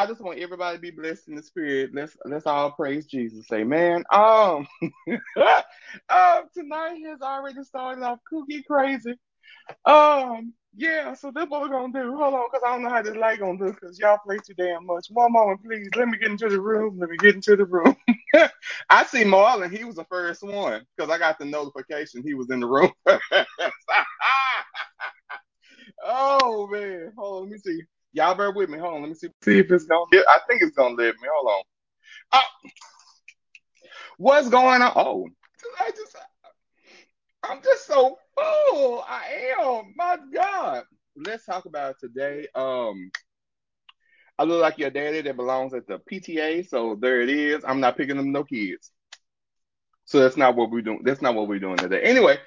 I just want everybody to be blessed in the spirit. Let's let's all praise Jesus. Amen. Um, um tonight has already started off cookie crazy. Um, yeah, so this what we're gonna do. Hold on, cause I don't know how this light gonna do, cause y'all play too damn much. One moment, please. Let me get into the room. Let me get into the room. I see Marlon. He was the first one, cause I got the notification he was in the room. oh man, hold on. Let me see. Y'all bear with me. Hold on. Let me see. See if it's gonna. I think it's gonna let me. Hold on. Oh, what's going on? Oh, I just. I'm just so full. I am. My God. Let's talk about today. Um, I look like your daddy that belongs at the PTA, so there it is. I'm not picking them no kids. So that's not what we're doing. That's not what we're doing today. Anyway,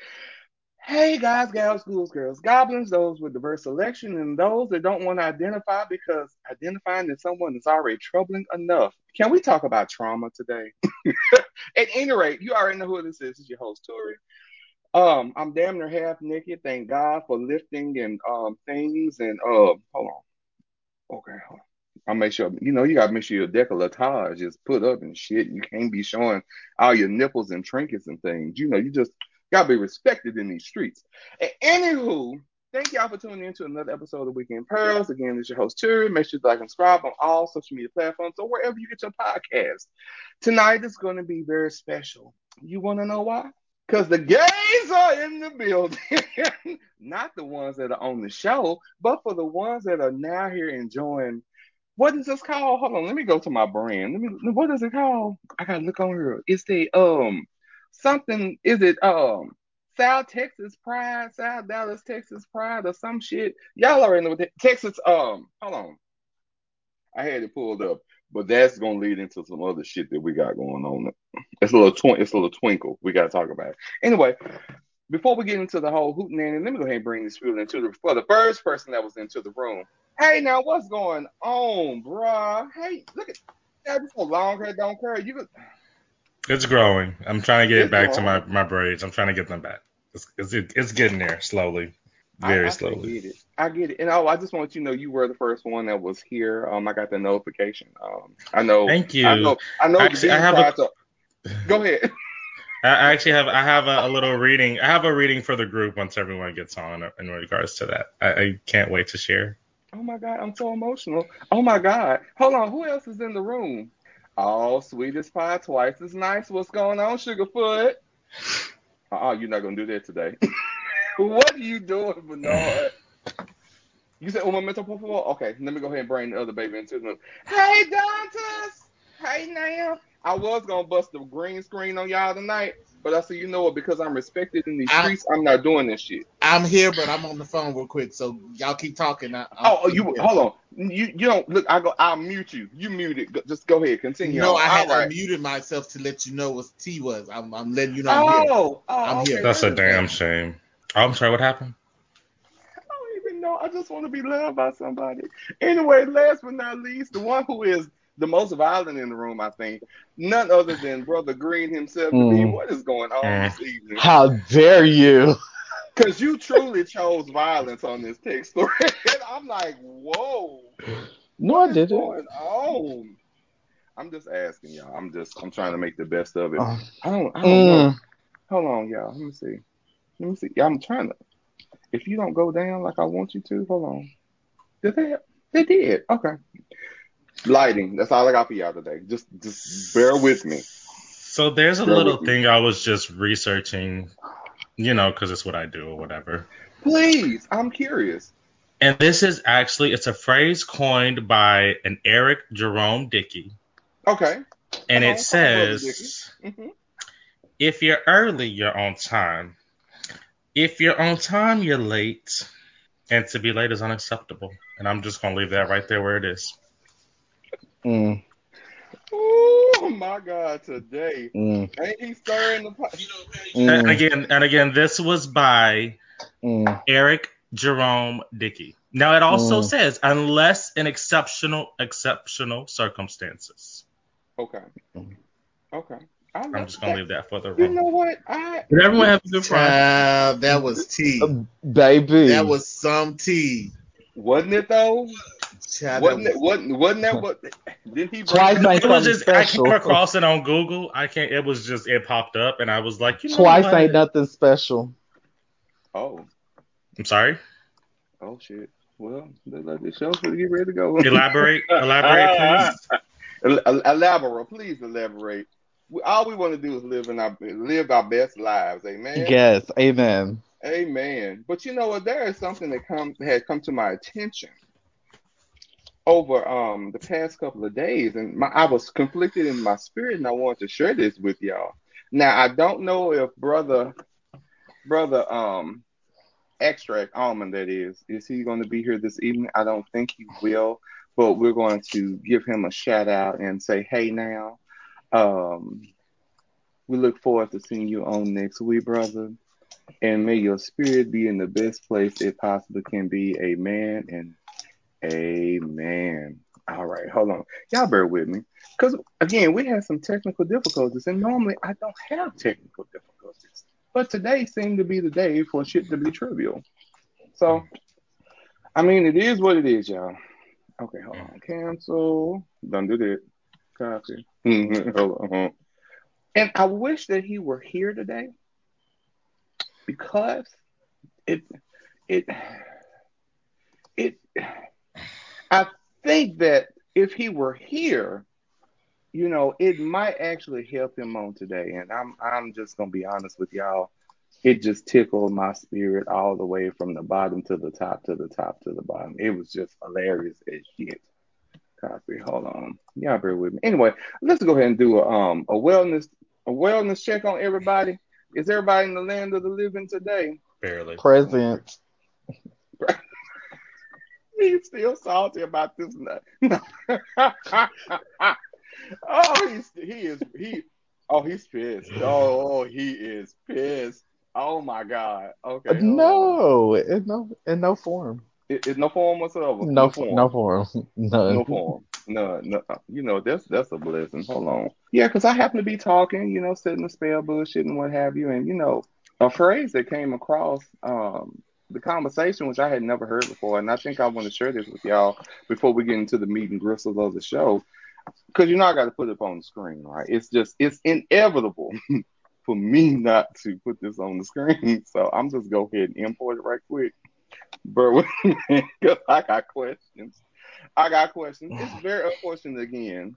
hey guys, gals, schools, girls, goblins, those with diverse selection, and those that don't want to identify because identifying as someone is already troubling enough. Can we talk about trauma today? At any rate, you already know who this is. This is your host, Tori. Um, I'm damn near half naked. Thank God for lifting and um things and uh hold on. Okay, hold on. I'll make sure you know you gotta make sure your decolletage is put up and shit. You can't be showing all your nipples and trinkets and things. You know, you just gotta be respected in these streets. And anywho, thank y'all for tuning in to another episode of Weekend Pearls. Again, this is your host Terry. Make sure to like and subscribe on all social media platforms or wherever you get your podcast. Tonight is going to be very special. You want to know why? Because the gays are in the building. Not the ones that are on the show, but for the ones that are now here enjoying. What is this called? Hold on, let me go to my brand. Let me. What is it called? I gotta look on here. It's the um something. Is it um South Texas Pride, South Dallas Texas Pride, or some shit? Y'all know what the, Texas. Um, hold on. I had it pulled up, but that's gonna lead into some other shit that we got going on. It's a little tw- it's a little twinkle we gotta talk about. Anyway, before we get into the whole hootenanny, let me go ahead and bring this feeling into the for the first person that was into the room. Hey, now what's going on, bruh? Hey, look at that. So long hair don't care. You could. It's growing. I'm trying to get It's it back to my, my braids. I'm trying to get them back. It's, it's, it's getting there slowly, very I, I slowly. get it. I get it. And oh, I just want you to know you were the first one that was here. Um, I got the notification. Um, I know. Thank you. I know. I know. Actually, I have a- to. Go ahead. I actually have I have a, a little reading. I have a reading for the group once everyone gets on in regards to that. I, I can't wait to share. Oh my God, I'm so emotional. Oh my God. Hold on, who else is in the room? Oh, sweetest pie, twice as nice. What's going on, Sugarfoot? Uh-uh, you're not gonna do that today. what are you doing, Bernard? You said un momento, por favor? Okay, let me go ahead and bring the other baby into the room. Hey, Dantas! Hey, now. I was gonna bust the green screen on y'all tonight, but I said, you know what? Because I'm respected in these I- streets, I'm not doing this shit. I'm here, but I'm on the phone real quick, so y'all keep talking. I, Oh, oh, you here. hold on. You you don't look. I go. I'll mute you. You mute it. Go- Just go ahead. Continue. No, on. I had All right. unmuted myself to let you know what T was. I'm, I'm letting you know I'm oh, here. Oh, oh, I'm okay. here. That's a damn shame. Oh, I'm sorry. What happened? I don't even know. I just want to be loved by somebody. Anyway, last but not least, the one who is the most violent in the room, I think, none other than Brother Green himself. Mm. what is going on Mm. this evening? How dare you? Because you truly chose violence on this text story, and I'm like, whoa. No, I didn't. going on? I'm just asking y'all. I'm just I'm trying to make the best of it. Oh, I don't I don't know. mm. Hold on, y'all. Let me see. Let me see. Yeah, I'm trying to. If you don't go down like I want you to, hold on. Did they? They did. Okay. Lighting. That's all I got for y'all today. Just just bear with me. So there's a Bear little with me. thing I was just researching, you know, because it's what I do or whatever. Please, I'm curious. And this is actually it's a phrase coined by an Eric Jerome Dickey, Okay. and it come on, Brother says, hmm "If you're early, you're on time. If you're on time, you're late, and to be late is unacceptable." And I'm just gonna leave that right there where it is. Mm. Oh my God, today. Mm. Ain't he stirring the pot? And Mm. again, and again, this was by Mm. Eric Jerome Dickey. Now it also Mm. says, unless in exceptional exceptional circumstances. Okay. Okay. I I'm just gonna that. leave that for the You room. know what? I Did everyone have a good Friday? That was tea, Baby. That was some tea. wasn't it though? Child, Wasn't that that wasn't wasn't that what? Didn't he? Twice ain't It was something just I special. came across it on Google. I can't. It was just it popped up, and I was like, you know Twice what? ain't nothing special. Oh, I'm sorry. oh shit. Well, they let this show to get ready to go. Elaborate. Elaborate, please. El- el- elaborate, please elaborate. All we want to do is live in our live our best lives. Amen. Yes, amen. Amen. But you know what? There is something that come had come to my attention over um the past couple of days, and my, I was conflicted in my spirit, and I wanted to share this with y'all. Now I don't know if brother brother um extract almond that is is he going to be here this evening? I don't think he will, but we're going to give him a shout out and say hey now. Um, we look forward to seeing you on next week, brother. And may your spirit be in the best place it possibly can be. Amen and amen. All right, hold on. Y'all bear with me. Because, again, we had some technical difficulties, and normally I don't have technical difficulties. But today seemed to be the day for shit to be trivial. So, I mean, it is what it is, y'all. Okay, hold on. Cancel. Don't do that. Copy. hold on. And I wish that he were here today because it it it I think that if he were here, you know, it might actually help him on today. And I'm I'm just gonna be honest with y'all. It just tickled my spirit all the way from the bottom to the top to the top to the bottom. It was just hilarious as shit. Copy. Hold on. Y'all bear with me. Anyway, let's go ahead and do a um a wellness a wellness check on everybody. Is everybody in the land of the living today? Barely. Present. He's still salty about this nut. oh, he's he is he. Oh, he's pissed. Oh, he is pissed. Oh my god. Okay. on. No, in no, in no form. It, it, no form whatsoever. No, form. no form. None. No form. No, no. You know that's that's a blessing. Hold on. Yeah, because I happen to be talking, you know, setting the spell, bullshit, and what have you, and you know, a phrase that came across um the conversation, which I had never heard before, and I think I want to share this with y'all before we get into the meat and gristle of the show, because you know I got to put it up on the screen, right? It's just it's inevitable for me not to put this on the screen, so I'm just go ahead and import it right quick. But because I got questions. I got questions. It's very unfortunate again.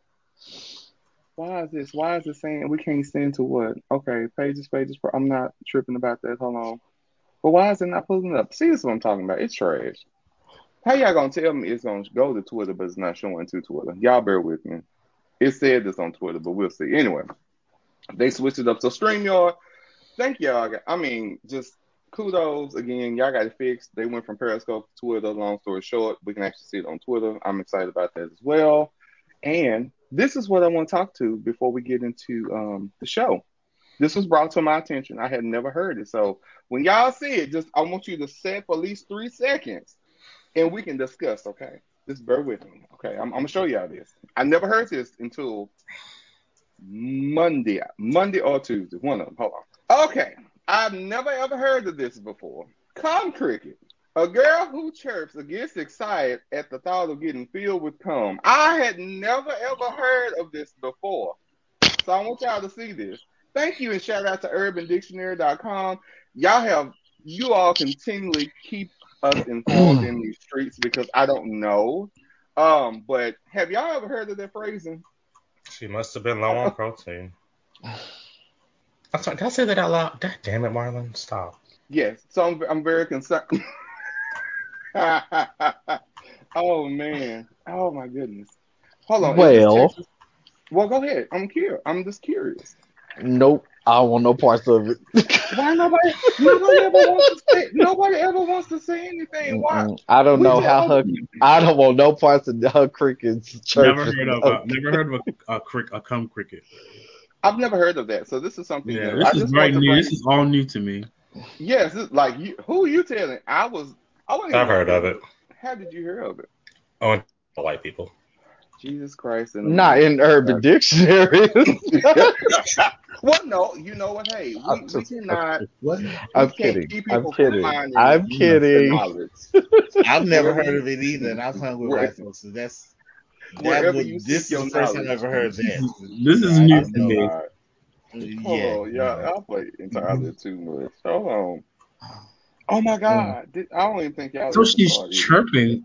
Why is this? Why is it saying we can't send to what? Okay, pages, pages. I'm not tripping about that. Hold on. But why is it not pulling up? See, this is what I'm talking about. It's trash. How y'all gonna tell me it's gonna go to Twitter, but it's not showing to Twitter? Y'all bear with me. It said this on Twitter, but we'll see. Anyway, they switched it up. So StreamYard, thank y'all. I mean, just kudos again. Y'all got it fixed. They went from Periscope to Twitter. Long story short, we can actually see it on Twitter. I'm excited about that as well. And this is what I want to talk to before we get into um, the show. This was brought to my attention. I had never heard it. So when y'all see it, just I want you to set for at least three seconds, and we can discuss. Okay, just bear with me. Okay, I'm, I'm gonna show y'all this. I never heard this until Monday, Monday or Tuesday, one of them. Hold on. Okay, I've never ever heard of this before. Cum cricket. A girl who chirps gets excited at the thought of getting filled with cum. I had never ever heard of this before. So I want y'all to see this. Thank you and shout out to urbandictionary.com. Y'all have you all continually keep us informed in these streets because I don't know. Um, but have y'all ever heard of that phrasing? She must have been low on protein. I'm sorry, did I say that out loud? God damn it, Marlon. Stop. Yes. So I'm I'm very concerned. oh man. Oh my goodness. Hold on. Well, Well, go ahead. I'm curious. I'm just curious. Nope. I don't want no parts of it. Why nobody? Nobody ever wants to say. Nobody ever wants to say anything. Why? I don't We know how her. I don't want no parts of her crickets Never heard of a, never heard of a, a crick a cum cricket. I've never heard of that. So this is something Yeah, new. this I is just right new. bring. This is all new to me. Yes, this, like you. Who are you telling? I was. I wasn't I've heard of it. How did you hear of it? Oh, white people. Jesus Christ! And Not in Urban Dictionary. Well, no, you know what? Hey, we, I'm we cannot. What? I'm we can't kidding. keep I'm people kidding. confined in I'm kidding. I've never heard of it either, and I've hung with where- white folks, so that's that would, you this your is the first time. I've ever heard that. This is new to me. God. Hold Yeah. on, yeah, I play entirely too much. Hold on. Oh my mm. God, Did- I don't even think y'all. So she's saw it either. chirping.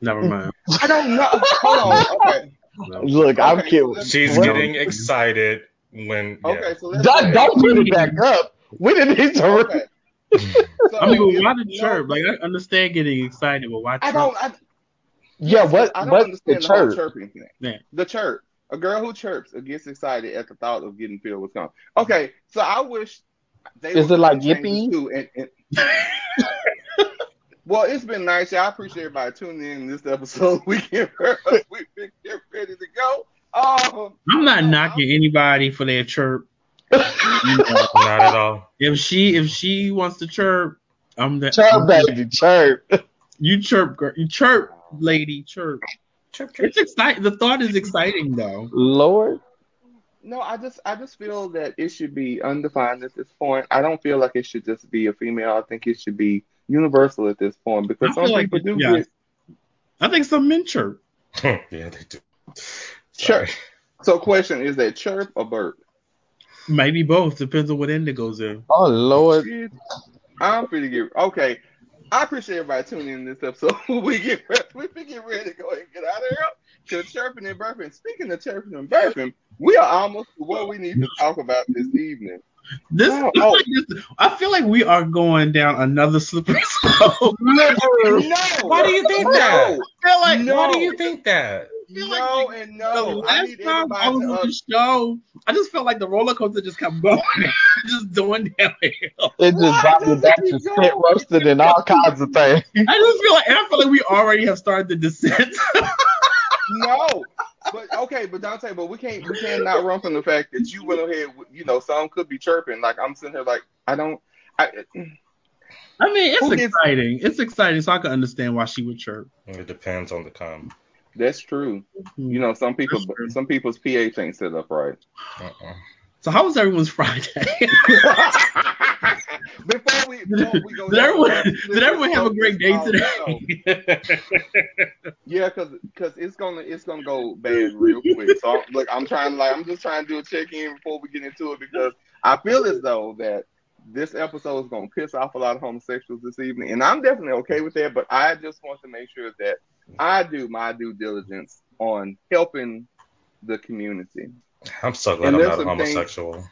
Never mind. I don't know. Hold on. Okay. No. Look, I'm kidding. She's What? getting excited when. Yeah. Okay. So let's. Don't, say- don't put it back up. When didn't need to. Okay. Mm. So I mean, if- why the no, chirp? Like, I understand getting excited, but why I don't. I, Yeah, what? I don't What's understand the the, whole church? chirping thing. Yeah. The chirp. A girl who chirps gets excited at the thought of getting filled with cum. Okay, so I wish they Is it like yippee? too. And, and, well, it's been nice. I appreciate everybody tuning in this episode. We get we've been get ready to go. Um, I'm not no, knocking anybody for their chirp. You know, Not at all. if she if she wants to chirp, I'm the Chirp, baby, chirp. You chirp, girl. You chirp, lady. Chirp. Chirp, chirp. It's exciting. The thought is exciting, though. Lord. No, I just I just feel that it should be undefined at this point. I don't feel like it should just be a female. I think it should be universal at this point because I some like people do yeah. get I think some men chirp. yeah, they do. Chirp. So, question is that chirp or burp? Maybe both. Depends on what end it goes in. Oh Lord. I'm pretty good. Okay, I appreciate everybody tuning in this episode. we get ready, we get ready to go ahead and get out of here. Cause chirping and burping. Speaking of chirping and burping, we are almost to what we need to talk about this evening. This, Oh, I feel oh. like this- I feel like we are going down another slippery slope. No, Why do you think no, that? I feel like No. Why do you think that? Feel like no, and no. I last need time I was on the show, I just felt like the roller coaster just kept going, just doing downhill. It just Why brought me does back to keep spit roasted and all kinds of things. I just feel like, and I feel like we already have started the descent. No, but okay, but Dante, but we can't we can't not run from the fact that you went ahead. You know, some could be chirping. Like I'm sitting here, like I don't. I, I mean, it's Who gets- exciting. It's exciting, so I can understand why she would chirp. It depends on the cum. That's true. Mm-hmm. You know, some people some people's pH ain't set up right. Uh-uh. So how was everyone's Friday? before we before we go, did everyone did everyone have a great day today? Yeah, cause it's gonna it's gonna go bad real quick. So look, I'm trying to like I'm just trying to do a check in before we get into it because I feel as though that this episode is gonna piss off a lot of homosexuals this evening, and I'm definitely okay with that. But I just want to make sure that I do my due diligence on helping the community. I'm so glad And I'm not a some things- homosexual.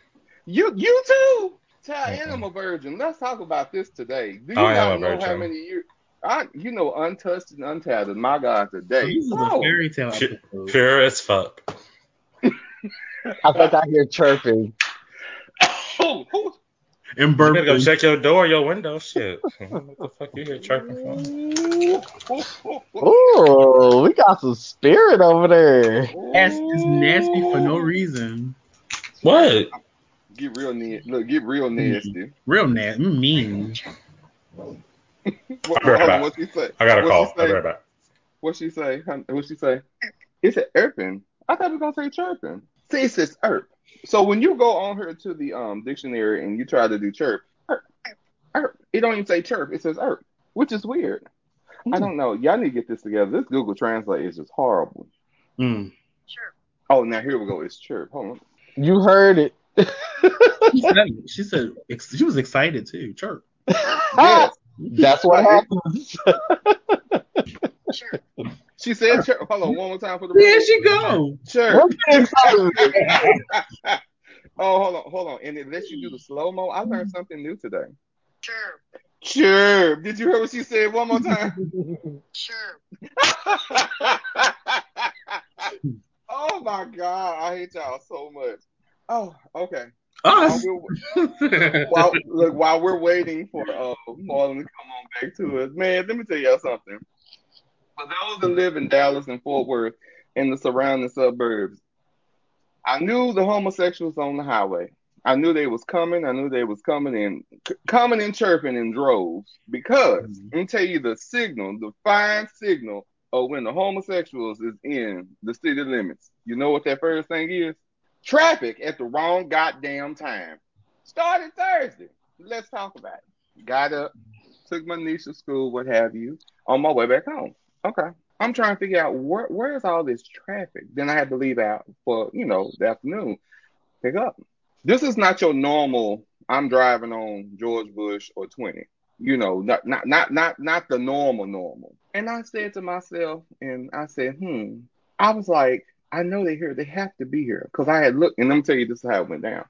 You you too. Ty, and Mm-mm. I'm a virgin. Let's talk about this today. Do you I am not a know how virgin. many years? I you know untouched and untatted. My God, today. This is a Oh. fairy tale Pu- episode. Pure as fuck. I think I hear chirping. Oh, who- And You better go check your door, your window. Shit. What the fuck you here chirping from? Ooh, we got some spirit over there. Ass is nasty for no reason. What? Get real nasty. Look, get real hmm. nasty. Real nasty. Mm, mean. What, I'll be right hold on, back. what she say? I got a What call. She I'll be say? right back. What she say? Hun- What she say? It's an erping. I thought we was gonna say chirping. See, it says erp. So when you go on here to the um dictionary and you try to do chirp, erp, erp, it don't even say chirp. It says erp, which is weird. I don't know. Y'all need to get this together. This Google Translate is just horrible. Mm. Oh, now here we go. It's chirp. Hold on. You heard it. She said, she said ex- she was excited too. Chirp. Yes. That's what happens. She said chirp. Hold on, one more time for the There she go. Chirp. We're getting excited. oh, hold on, hold on. And it lets you do the slow mo. I learned something new today. Chirp. Chirp. Did you hear what she said one more time? Sure. Oh my God. I hate y'all so much. Oh, okay. While Us. we're, while, look, while we're waiting for uh, Marlon to come on back to us, man, let me tell y'all something. For those that live in Dallas and Fort Worth and the surrounding suburbs, I knew the homosexuals on the highway. I knew they was coming. I knew they was coming in, c- coming and chirping in droves. Because mm-hmm. let me tell you the signal, the fine signal of when the homosexuals is in the city limits. You know what that first thing is? Traffic at the wrong goddamn time. Started Thursday. Let's talk about it. Got up, took my niece to school, what have you, on my way back home. Okay. I'm trying to figure out where where's all this traffic. Then I had to leave out for, you know, the afternoon. Pick up. This is not your normal I'm driving on George Bush or 20. You know, not not not not not the normal normal. And I said to myself, and I said, hmm. I was like, I know they're here. They have to be here. Because I had looked, and let me tell you this is how it went down.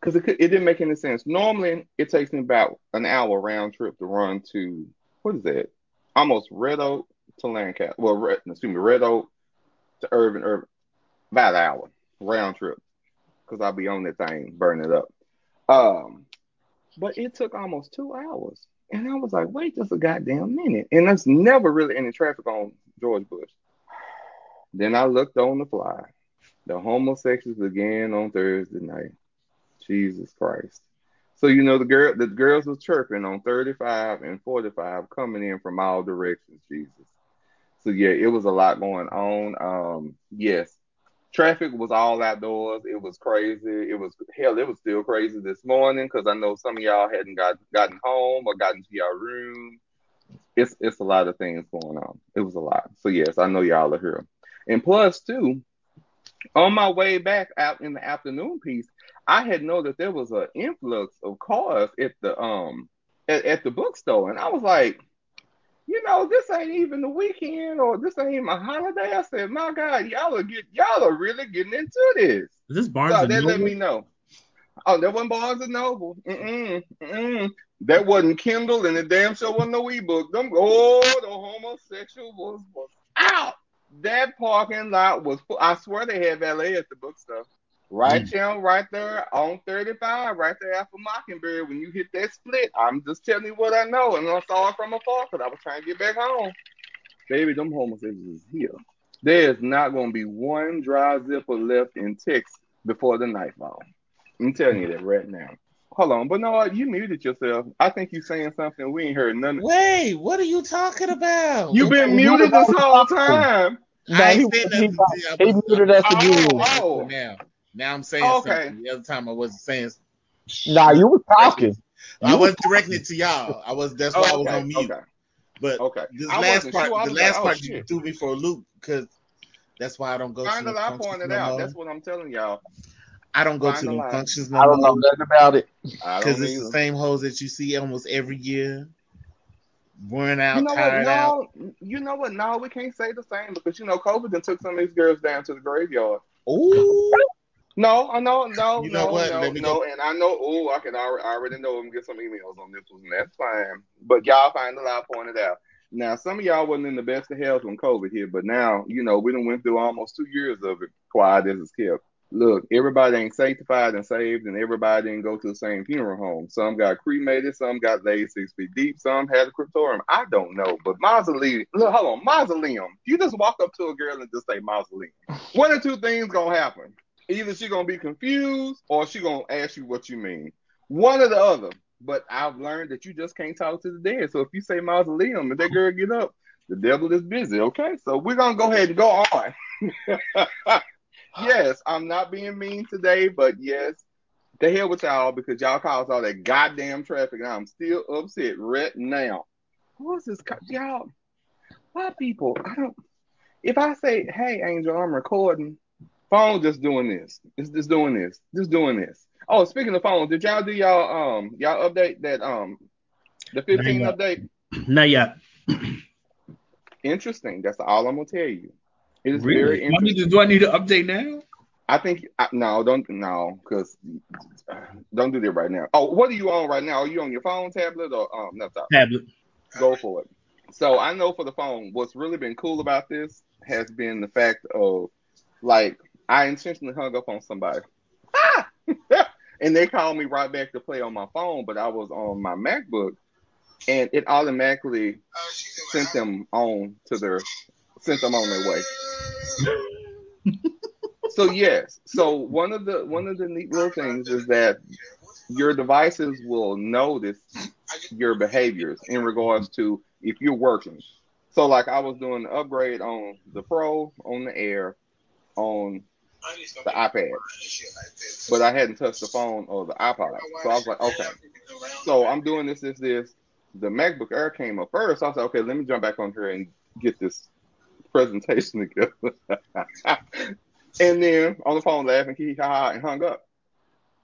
Because it, could- it didn't make any sense. Normally, it takes me about an hour round trip to run to, what is that? Almost Red Oak to Lancaster. Well, Red, excuse me, Red Oak to Urban, Urban. About an hour round trip. Because I'll be on that thing, burning it up. Um, but it took almost two hours. And I was like, wait just a goddamn minute. And there's never really any traffic on George Bush. Then I looked on the fly. The homosexuals began on Thursday night. Jesus Christ. So you know the girl the girls was chirping on 35 and 45 coming in from all directions, Jesus. So yeah, it was a lot going on. Um, yes, traffic was all outdoors. It was crazy. It was hell. It was still crazy this morning because I know some of y'all hadn't got gotten home or gotten to your room. It's it's a lot of things going on. It was a lot. So yes, I know y'all are here. And plus too, on my way back out in the afternoon piece, I had that there was an influx of cars at the um at, at the bookstore, and I was like, you know, this ain't even the weekend or this ain't even a holiday. I said, my God, y'all are get y'all are really getting into this. Is this Barnes So and they let me know. Oh, that wasn't Barnes and Noble. Mm-mm, mm-mm. That wasn't Kindle, and the damn show wasn't no ebook. Them, oh, the homosexual was, was out. That parking lot was full. I swear they had valet at the bookstore. Right mm. there, right there on 35, right there after Mockingbird. When you hit that split, I'm just telling you what I know, and I saw it from afar because I was trying to get back home. Baby, them homosexuals is here. There is not going to be one dry zipper left in Texas before the nightfall. I'm telling you that right now. Hold on, but no, you muted yourself. I think you're saying something we ain't heard nothing. Wait, what are you talking about? You've been You muted this whole time. No, I he, ain't he, he muted us was- again. Oh, Now, now I'm saying oh, Okay. something. The other time I wasn't saying. Nah, you was talking. I wasn't directing it to y'all. I was. That's why I was okay, on mute. okay, But okay. this I last part, sure. The last like, oh, part, you shit. threw me for a loop because that's why I don't go to Finally, the I functions pointed no out. more. That's what I'm telling y'all. I don't go to Find the the lie. functions I don't know nothing about it. Because don't it's the same hoes that you see almost every year, worn out, You know what? tired out. You know what? No, we can't say the same because you know COVID then took some of these girls down to the graveyard. Ooh, No, I know, no, You know no, what? no, no, go- and I know. Oh, I can already, I already know. I'm get some emails on this one. That's fine. But y'all find the lie pointed out. Now, some of y'all wasn't in the best of health when COVID hit, but now you know we done went through almost two years of it. Quiet as it's kept. Look, everybody ain't sanctified and saved, and everybody didn't go to the same funeral home. Some got cremated, some got laid six feet deep, some had a cryptorium. I don't know, but mausoleum. Look, hold on, mausoleum. You just walk up to a girl and just say mausoleum. One or two things gonna happen. Either she gonna be confused or she gonna ask you what you mean. One or the other. But I've learned that you just can't talk to the dead. So if you say mausoleum and that girl get up, the devil is busy. Okay, so we're gonna go ahead and go on. yes, I'm not being mean today, but yes, the hell with y'all because y'all caused all that goddamn traffic, and I'm still upset right now. Who is this? Y'all, why people? I don't. If I say, "Hey, Angel, I'm recording," phone just doing this. It's just doing this. Just doing this. Oh, speaking of phone, did y'all do y'all um y'all update that um the 15 Not update? Not yet. Interesting. That's all I'm gonna tell you. It is Really? very Do I, need interesting. to, do I need to update now? I think I, no, don't no, because don't do that right now. Oh, what are you on right now? Are you on your phone, tablet, or um laptop? Tablet. Go for it. So I know for the phone, what's really been cool about this has been the fact of like I intentionally hung up on somebody. Ah! and they called me right back to play on my phone, but I was on my MacBook and it automatically sent them on to their sent them on their way. So yes, so one of the one of the neat little things is that your devices will notice your behaviors in regards to if you're working. So like I was doing the upgrade on the Pro, on the Air, on the iPad, but I hadn't touched the phone or the iPod. So I was like, okay. So I'm doing this, this, this. The MacBook Air came up first. So I was like, okay, let me jump back on here and get this presentation together. and then on the phone laughing, hee ha and hung up.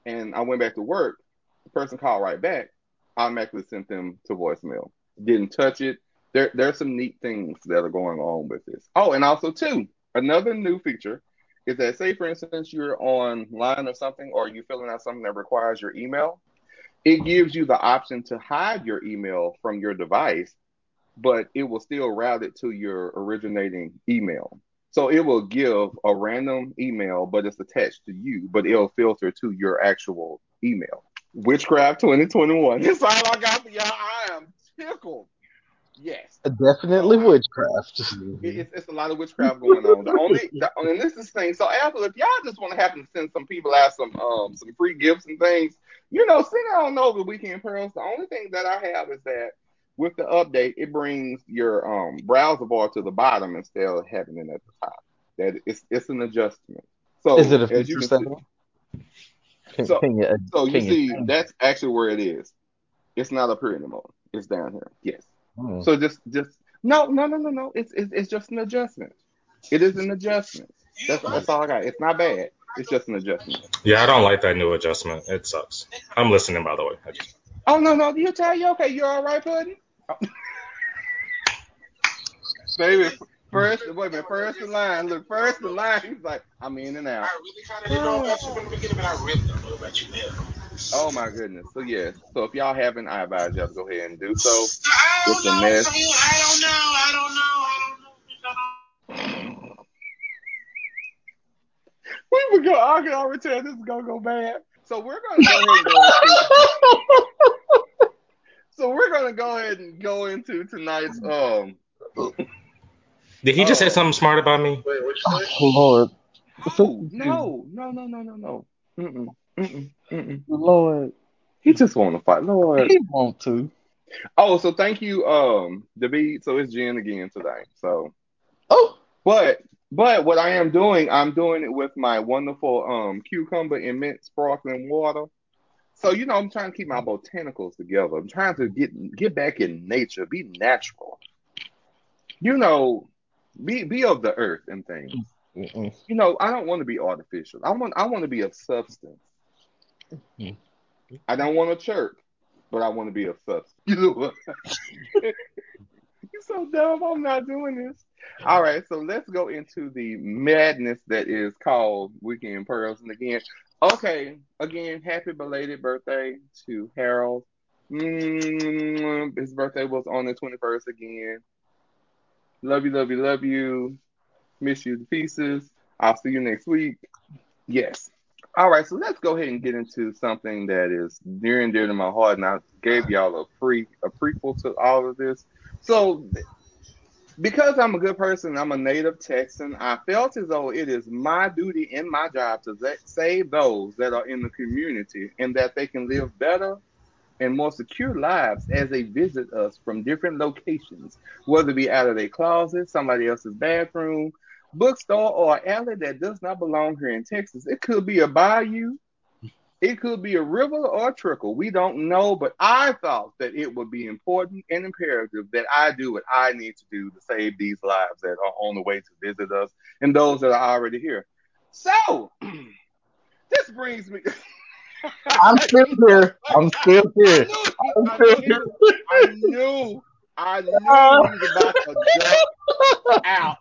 And I went back to work. The person called right back. I automatically sent them to voicemail. Didn't touch it. There, there are some neat things that are going on with this. Oh, and also too, another new feature is that say for instance you're online or something, or you're filling out something that requires your email, it gives you the option to hide your email from your device, but it will still route it to your originating email. So it will give a random email, but it's attached to you, but it'll filter to your actual email. Witchcraft 2021. That's all I got for y'all. I am tickled. Yes. Definitely witchcraft. It's, it's a lot of witchcraft going on. The only, the, and this is the thing. So, Apple, if y'all just want to happen to send some people out some um some free gifts and things, you know, send it on over the weekend pearls. The only thing that I have is that with the update, it brings your um browser bar to the bottom instead of having it at the top. That it's it's an adjustment. So Is it a feature setting? Can, So- can you, so you see, that's actually where it is. It's not up here anymore. It's down here. Yes. Hmm. So just just no no no no no. It's it's, it's just an adjustment. It is an adjustment. That's that's all I got. It's not bad. It's just an adjustment. Yeah, I don't like that new adjustment. It sucks. I'm listening, by the way. I just- Oh no no. You tell you okay. You're all right, Puddin? Oh. Baby, first wait a minute. First in line. Look, first in line. He's like, I'm in and out. I really kind of didn't know about you from the beginning, but I really don't know about you now. Oh my goodness. So yes. So if y'all haven't, I advise y'all to go ahead and do so. I It's don't a know. mess. I don't know. I don't know. I don't know. We were go. I can already tell this is gonna go bad. So we're gonna go ahead and go. Into, so we're gonna go ahead and go into tonight's um. Did he just Oh. say something smart about me? Wait, what you Oh, say? Lord, No, no, no, no, no, no, no. Mm-mm, mm-mm, mm-mm. Lord, He just want to fight, Lord. he want to. Oh, so thank you, um, David. So it's gin again today. So, Oh, but but what I am doing, I'm doing it with my wonderful um cucumber and mint sparkling water. So you know, I'm trying to keep my botanicals together. I'm trying to get get back in nature, be natural. You know, be be of the earth and things. Mm-mm. You know, I don't want to be artificial. I want I want to be of substance. Mhm. I don't want a church, but I want to be a substance. You know what? You're so dumb. I'm not doing this. All right, so let's go into the madness that is called Weekend Pearls. And again, okay, again, happy belated birthday to Harold. Mm, his birthday was on the 21st again. Love you, love you, love you. Miss you to pieces. I'll see you next week. Yes. All right, so let's go ahead and get into something that is near and dear to my heart, and I gave y'all a pre a prequel to all of this. So, because I'm a good person, I'm a native Texan. I felt as though it is my duty and my job to save those that are in the community, and that they can live better and more secure lives as they visit us from different locations, whether it be out of their closet, somebody else's bathroom, bookstore, or alley that does not belong here in Texas. It could be a bayou, it could be a river or a trickle. We don't know, but I thought that it would be important and imperative that I do what I need to do to save these lives that are on the way to visit us and those that are already here. So, this brings me. I'm still here. I'm still I here. still knew. I knew, I knew he uh, was about to duck out.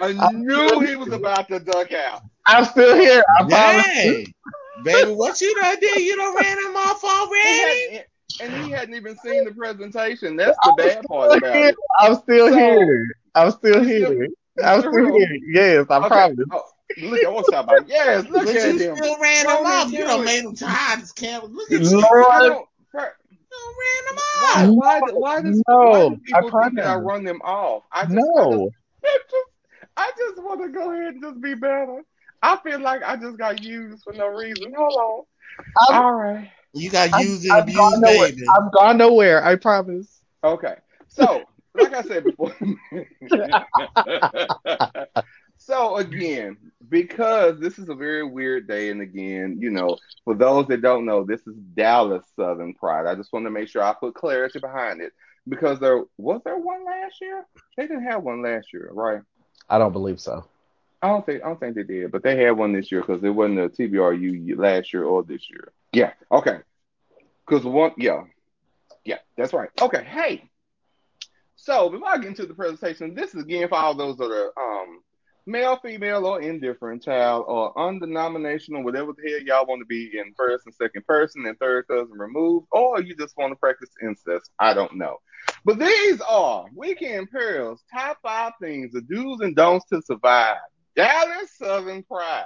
I knew he was about to duck out. I'm still here. I promise. Dang. Baby, what you done did? You done ran him off He already? hadn't, and he hadn't even seen the presentation. That's the bad part about it. I'm still So- here. I'm still here. I'm still still here? here. Yes, I Okay. promise. Oh, look at what's about. Yes, look But at you him. still ran him off. You do done made him tired as camera. Look at you. You Lord, You done ran him why, off. why, do- why does No, why do I people think I run them off? I just, I no. just, I just want to go ahead and just be better. I feel like I just got used for no reason. Hold on. I'm- All right. You got used and I'm gone abused, nowhere. baby. I'm gone nowhere. I promise. Okay. So, like I said before. So again, because this is a very weird day, and again, you know, for those that don't know, this is Dallas Southern Pride. I just want to make sure I put clarity behind it because there was there one last year. They didn't have one last year, right? I don't believe so. I don't think I don't think they did, but they had one this year because it wasn't a TBRU last year or this year. Yeah, okay. Because one, yeah, yeah, that's right. Okay, hey. So before I get into the presentation, this is again for all those that are um male, female, or indifferent child, or undenominational, whatever the hell y'all want to be in first and second person and third cousin removed, or you just want to practice incest. I don't know. But these are Weekend Pearls top five things, the do's and don'ts to survive. Dallas Southern Pride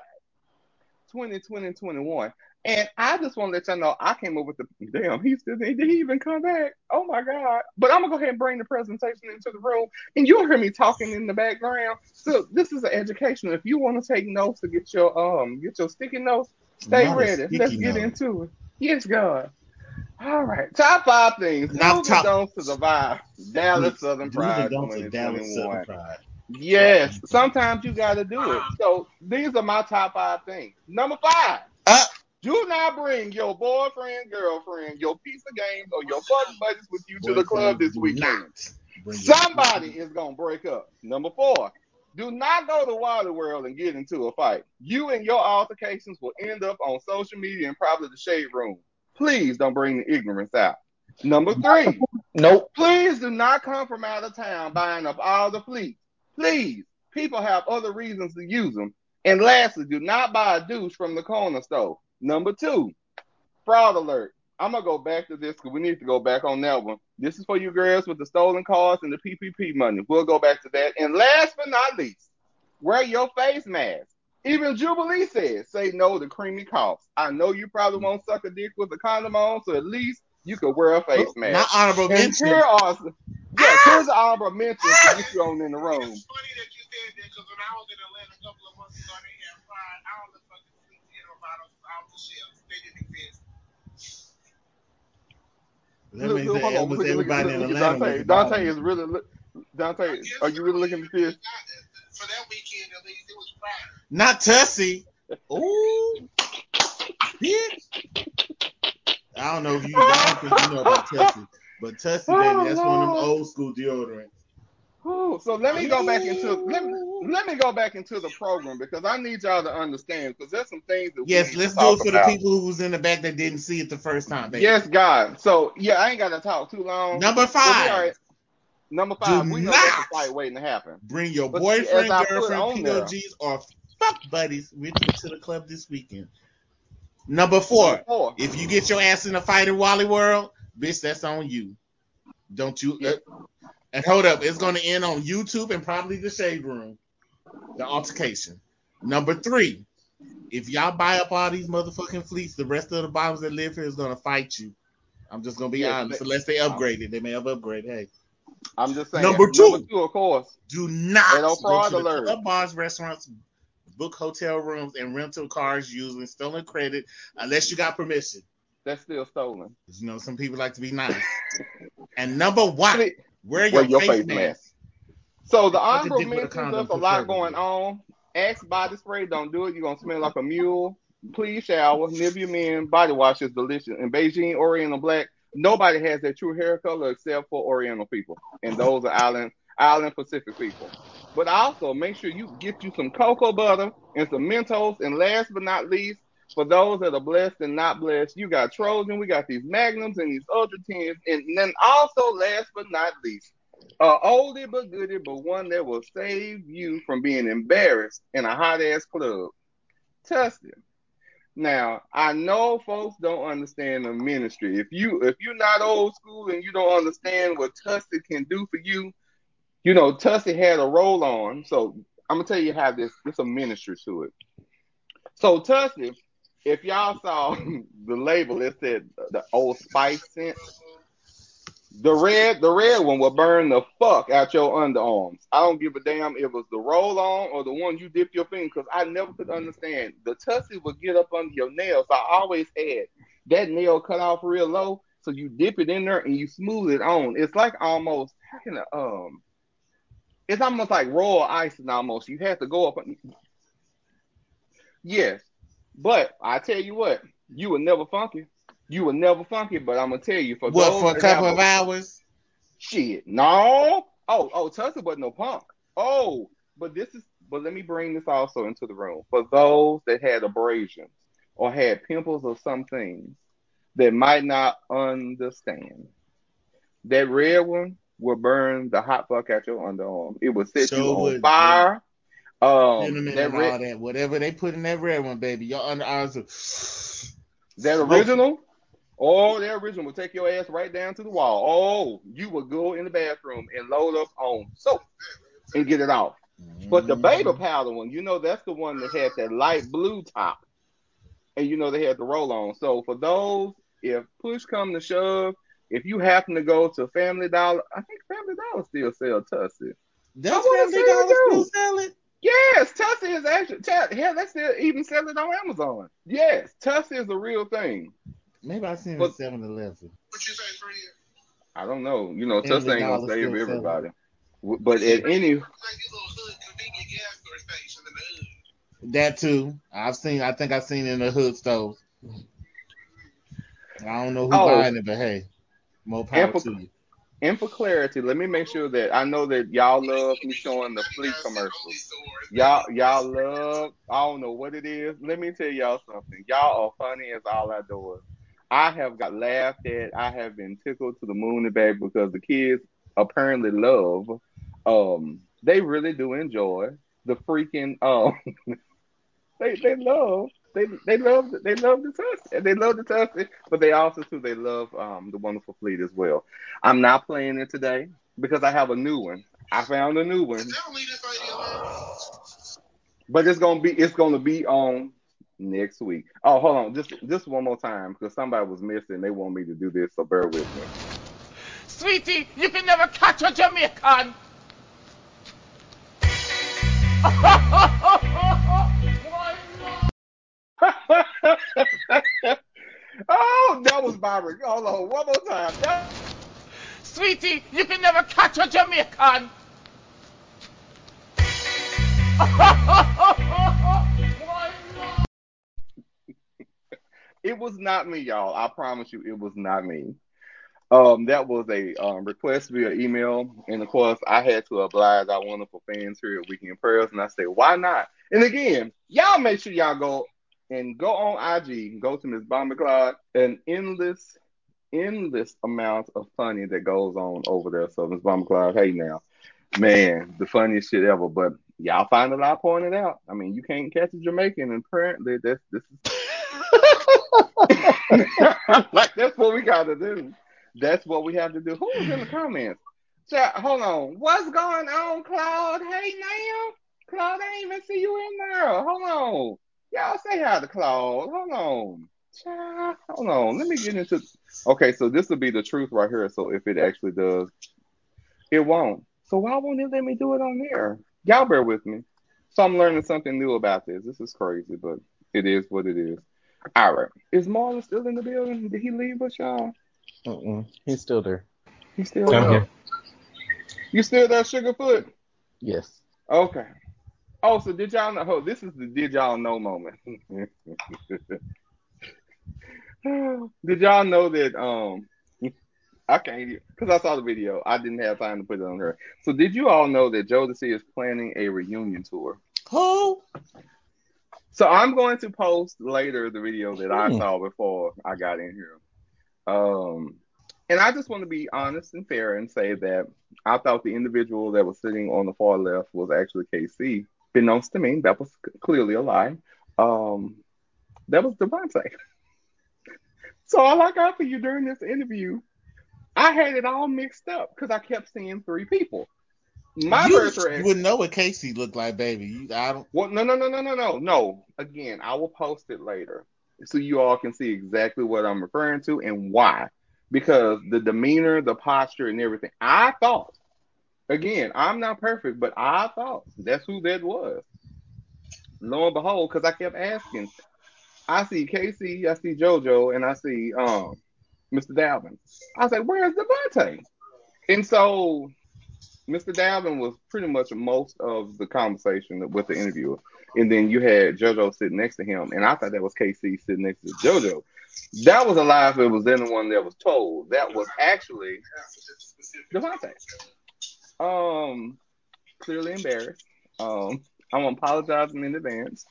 2020 21. And I just want to let y'all know I came with the damn, he still did he even come back? Oh my God. But I'm gonna go ahead and bring the presentation into the room and you'll hear me talking in the background. So this is an education. If you want to take notes to get your um get your sticky notes, stay Not ready. Let's get note. into it. Yes, God. All right. Top five things. Not Do's top- don'ts to survive. Dallas Southern Pride of Dallas Southern Pride. Yes, sometimes you got to do it. So these are my top five things. Number five, Uh, do not bring your boyfriend, girlfriend, your piece of games, or your fun buddies with you to the club this weekend. not bring your- Somebody is gonna break up. Number four, do not go to Wally World and get into a fight. You and your altercations will end up on social media and probably the shade room. Please don't bring the ignorance out. Number three, Nope. Please do not come from out of town buying up all the fleets. Please, people have other reasons to use them. And lastly, do not buy a douche from the corner store. Number two, fraud alert. I'm gonna go back to this because we need to go back on that one. This is for you girls with the stolen cars and the PPP money. We'll go back to that. And last but not least, wear your face mask. Even Jubilee says, say no to creamy coughs. I know you probably won't suck a dick with a condom on, so at least you could wear a face mask. Not honorable And mention. here are yes, ah! here's the honorable mention to get you on in the room. It's funny that you said that because when I was in Atlanta a couple of months ago, they had fried all the fucking sweet potato bottles off the shelves. They didn't exist. That Look, means look, that almost look, at- look, in Atlanta Dante. Dante is really look. Dante, are you really looking at this? For that weekend, at least, it was fried. Not Tussy. Ooh, bitch. I don't know if you. Don't think you know about Tussy, but Tussy, baby, that's one of them old school deodorants. Ooh, so let me go back into let me, let me go back into the program because I need y'all to understand because there's some things that Yes, need let's do it for about. the people who was in the back that didn't see it the first time, baby. Yes, God. So yeah, I ain't got to talk too long. Number Well, we five, all right. Number five, Do we know not that's a fight waiting to happen. bring your But boyfriend, I girlfriend, on there- POGs, or fuck buddies with you to the club this weekend. Number four, Number four. if you get your ass in a fight in Wally World, bitch, that's on you. Don't you? Yeah. uh, and hold up, it's going to end on YouTube and probably the shade room. The altercation. Number three, if y'all buy up all these motherfucking fleets, the rest of the bottoms that live here is going to fight you. I'm just going to be Yes, honest, they- unless they upgrade it. They may have upgraded. Hey, I'm just saying. Number two. Number two, of course. do not go to the alert. club, bars, restaurants, book hotel rooms, and rental cars using stolen credit unless you got permission. That's still stolen. You know, some people like to be nice. and number one, wear your, Wear your face, face mask. mask. So the Suck a honorable dick with a mentions, condom there's a lot preferably. going on. Axe body spray, don't do it. You're gonna smell like a mule. Please shower. Nivea Men body wash is delicious. And Bigen Oriental Black, nobody has that true hair color except for Oriental people, and those are island island Pacific people. But also make sure you get you some cocoa butter and some Mentos. And last but not least, for those that are blessed and not blessed, you got Trojan, we got these Magnums and these Ultra Tens, and then also last but not least, a oldie but goodie, but one that will save you from being embarrassed in a hot ass club. Tustin. Now, I know folks don't understand the ministry. If you if you're not old school and you don't understand what Tustin can do for you, you know, Tussin had a roll on. So I'm gonna tell you how this there's a ministry to it. So Tussin, if y'all saw the label, it said the old spice scent. The red, the red one will burn the fuck out your underarms. I don't give a damn if it was the roll on or the one you dip your finger, because I never could understand. The Tussy would get up under your nails. I always had that nail cut off real low, so you dip it in there and you smooth it on. It's like almost how can I, um It's almost like royal icing. Almost, you have to go up. and- Yes, but I tell you what, you were never funky. You were never funky. But I'm gonna tell you for What for a couple of hours? Shit, no. Oh, oh, Tussle wasn't no punk. Oh, but this is. But let me bring this also into the room for those that had abrasions or had pimples or some things that might not understand. That red one will burn the hot fuck out your underarm. It will set Sure you on would. fire. Um, Cinnamon that and red, all that. Whatever they put in that red one, baby. Your underarms are. that original. Oh, that original will take your ass right down to the wall. Oh, you will go in the bathroom and load up on soap and get it off. But the baby Mhm. powder one, you know, that's the one that had that light blue top, and you know they had the roll on. So for those, if push come to shove, if you happen to go to Family Dollar, I think Family Dollar still sell Tussy. Does I wanna Family say Dollar still sell it? Yes, Tussy is actually t- hell. They still even sell it on Amazon. Yes, Tussy is a real thing. Maybe I seen it But- at 7 Eleven. What you say, Fred? I don't know. You know, Family Tussy ain't gonna save still sell it. everybody. W- But at any Like these little hood convenient gas store stations in the hood. That too. I've seen. I think I've seen it in the hood stores. I don't know who Oh. buying it, but hey, more power And for- to you. And for clarity, let me make sure that I know that y'all love me showing the fleet commercials. Y'all, y'all love. I don't know what it is. Let me tell y'all something. Y'all are funny as all outdoors. I have got laughed at. I have been tickled to the moon and back because the kids apparently love. Um, they really do enjoy the freaking. Um, they they love. They they love they love the Tussy. They love the Tussy, but they also too they love um the wonderful fleet as well. I'm not playing it today because I have a new one. I found a new one. Never leave this lady alone. But it's gonna be it's gonna be on next week. Oh, hold on, just just one more time because somebody was missing. They want me to do this, so bear with me. Sweetie, you can never catch a Jamaican. oh, that was Byron. Hold on, one more time. That- Sweetie, you can never catch a Jamaican. It was not me, y'all. I promise you, it was not me. Um, that was a um, request via email, and of course, I had to oblige our wonderful fans here at Weekend Prayers, and I said, why not? And again, y'all make sure y'all go and go on IG, go to Miss Bomber Clyde, an endless, endless amount of funny that goes on over there. So Miss Bomber Clyde, hey now, man, the funniest shit ever. But y'all find a lot pointed out. I mean, you can't catch a Jamaican, and apparently that's this is like that's what we gotta do. That's what we have to do. Who's in the comments? Chat, hold on. What's going on, Claude? Hey now. Claude, I even see you in there. Hold on. Y'all say hi to Claude. Hold on. Chat, hold on. Let me get into Okay, so this will be the truth right here. So if it actually does, it won't. So why won't it let me do it on there? Y'all bear with me. So I'm learning something new about this. This is crazy, but it is what it is. All right. Is Marlon still in the building? Did he leave us, y'all? Mm-mm. He's still there. He's still I'm there. here. You still there, Sugarfoot? Yes. Okay. Oh, so did y'all know? Oh, this is the did y'all know moment. did y'all know that? Um, I can't because I saw the video. I didn't have time to put it on her. So did you all know that Jodeci is planning a reunion tour? Who? So I'm going to post later the video that I Hmm. saw before I got in here. Um, and I just want to be honest and fair and say that I thought the individual that was sitting on the far left was actually K-Ci. Beknownst to me, that was clearly a lie. Um, that was DeVante. So all I got for you during this interview, I had it all mixed up because I kept seeing three people. My you birth rate. wouldn't know what K-Ci looked like, baby. You, I don't. Well, no, no, no, no, no, no, no. Again, I will post it later so you all can see exactly what I'm referring to and why. Because the demeanor, the posture, and everything. I thought, again, I'm not perfect, but I thought that's who that was. Lo and behold, because I kept asking, I see K-Ci, I see JoJo, and I see um Mr. Dalvin. I was like, where's DeVante? And so Mr. Dalvin was pretty much most of the conversation with the interviewer, and then you had JoJo sitting next to him, and I thought that was K-Ci sitting next to JoJo. That was a lie if it was anyone that was told. That was actually DeVante. Um, clearly embarrassed. Um, I'm apologizing in advance,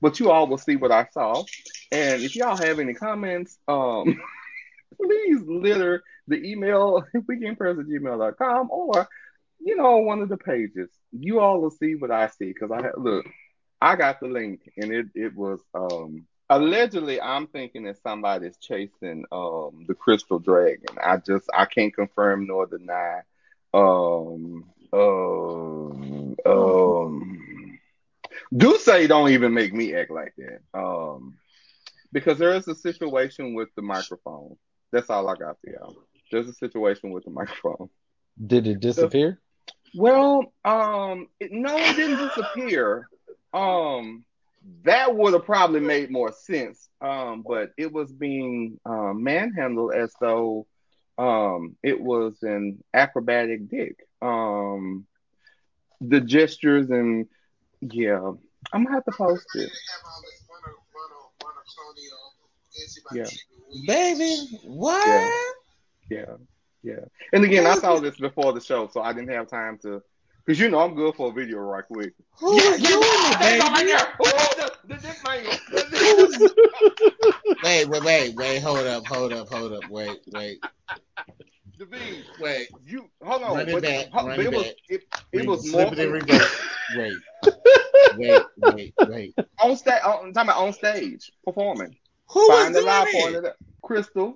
but you all will see what I saw. And if y'all have any comments, um, please litter the email weekendpress at gmail.com or you know one of the pages. You all will see what I see because I look. I got the link and it it was um allegedly I'm thinking that somebody's chasing um the crystal dragon. I just I can't confirm nor deny. Um um um do say don't even make me act like that. Um because there is a situation with the microphone. That's all I got for y'all. There's a situation with the microphone. Did it disappear? Well, um, it, no, it didn't disappear. Um, that would have probably made more sense. Um, but it was being um, manhandled as though um, it was an acrobatic dick. Um, the gestures and yeah, I'm gonna have to post it. Yeah. Baby, what? Yeah. Yeah, yeah. And again, I saw this before the show, so I didn't have time to. Cause you know I'm good for a video right quick. Who was doing it, baby? Oh, the, the dick mangle. The dick- Wait, wait, wait, wait. Hold up, hold up, hold up. Wait, wait, David, wait. you hold on. Run it but- back, ho- run but it it was back. it, it was more it in reverse. Wait, wait, wait, wait. on stage. I'm talking about on stage performing. Who Find the was live doing point it? Crystal.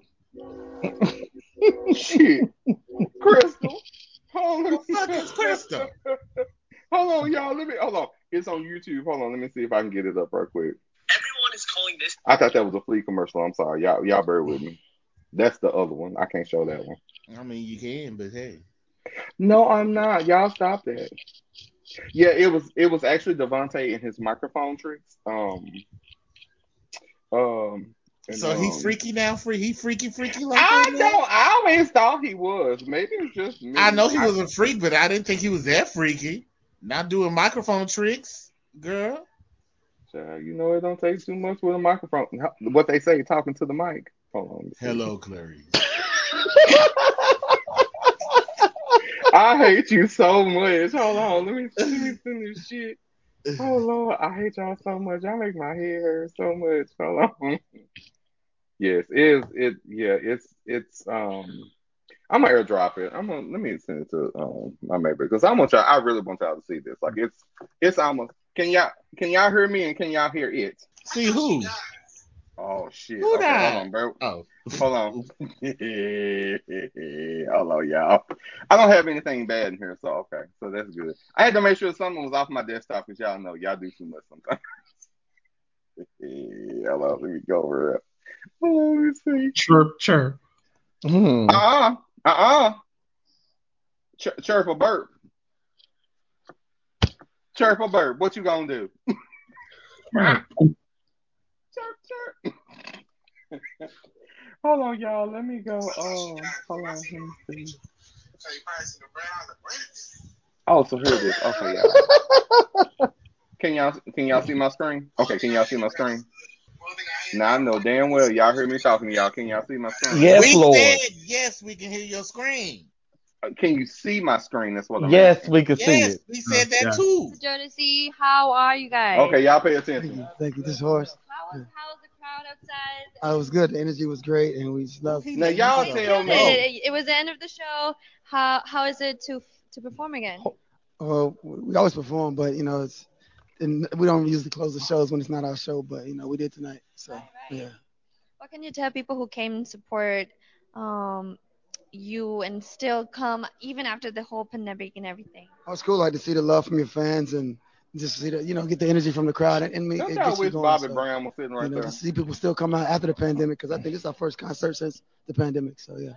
Shit. Crystal. Hold on. The fuck is Crystal? hold on, y'all. Let me hold on. It's on YouTube. Hold on. Let me see if I can get it up real quick. Everyone is calling this I thought that was a flea commercial. I'm sorry. Y'all y'all bear with me. That's the other one. I can't show that one. I mean, you can, but hey. No, I'm not. Y'all stop that. Yeah, it was it was actually DeVante and his microphone tricks. Um um and, So he um, freaky now? Free? He freaky, freaky like I that? now? don't I always thought he was. Maybe it's just me. I know he was a freak, but I didn't think he was that freaky. Not doing microphone tricks, girl. Child, you know it don't take too much with a microphone. What they say, talking to the mic. Hold on. let me see. Hello, Clarice. I hate you so much. Hold on. Let me let me send this shit. Oh Lord, I hate y'all so much. Y'all make my head hurt so much. Hold on. Yes, it is it yeah, it's it's um I'm gonna airdrop it. I'm gonna let me send it to um my neighbor because I want y'all I really want y'all to see this. Like it's it's almost can y'all can y'all hear me and can y'all hear it? See who? Oh shit. Who okay, died? hold on, bro. Oh, Hold on. Hold on, y'all. I don't have anything bad in here, so okay. So that's good. I had to make sure something was off my desktop because y'all know y'all do too much sometimes. Hold on, let me go over it. Let me see. Chirp, chirp. Hmm. Uh-uh. Uh-uh. Ch- chirp a burp. Chirp a burp. What you gonna do? Chirp, chirp. hold on, y'all. Let me go. Oh, hold on. Let me see. Oh, so here it is. Okay, y'all. Can y'all can y'all see my screen? Okay, can y'all see my screen? Now I know damn well y'all heard me talking to y'all. Can y'all see my screen? Yes, we Lord. said yes. We can hear your screen. Uh, Can you see my screen? That's what I'm Yes, asking. we can see Yes, it. we said that Yeah. too. Jodeci, how are you guys? Okay, y'all pay Thank attention. you. Thank you. This horse. How was, how was the crowd outside? I was good. The energy was great, and we just love. He Now y'all tell Killed me. it. it. It was the end of the show. How how is it to to perform again? Well, we always perform, but you know, it's and we don't usually close the shows when it's not our show, but you know, we did tonight. So yeah. What can you tell people who came and support um you and still come even after the whole pandemic and everything? Oh, it's cool, like to see the love from your fans and just see the, you know, get the energy from the crowd, and, and it Don't gets y'all you wish going. Bobby so, Brown was sitting right you know, there? to see people still come out after the pandemic, because I think it's our first concert since the pandemic. So yeah,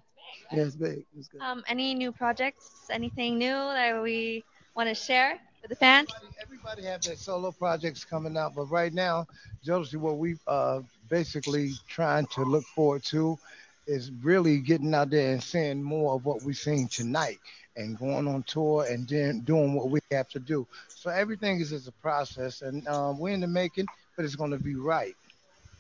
yeah, it's big. It's good. Um, any new projects? Anything new that we want to share with the fans? Everybody have their solo projects coming out, but right now, Josie, what we uh basically trying to look forward to is really getting out there and seeing more of what we're seeing tonight and going on tour and then doing what we have to do. So everything is just a process, and um, we're in the making, but it's going to be right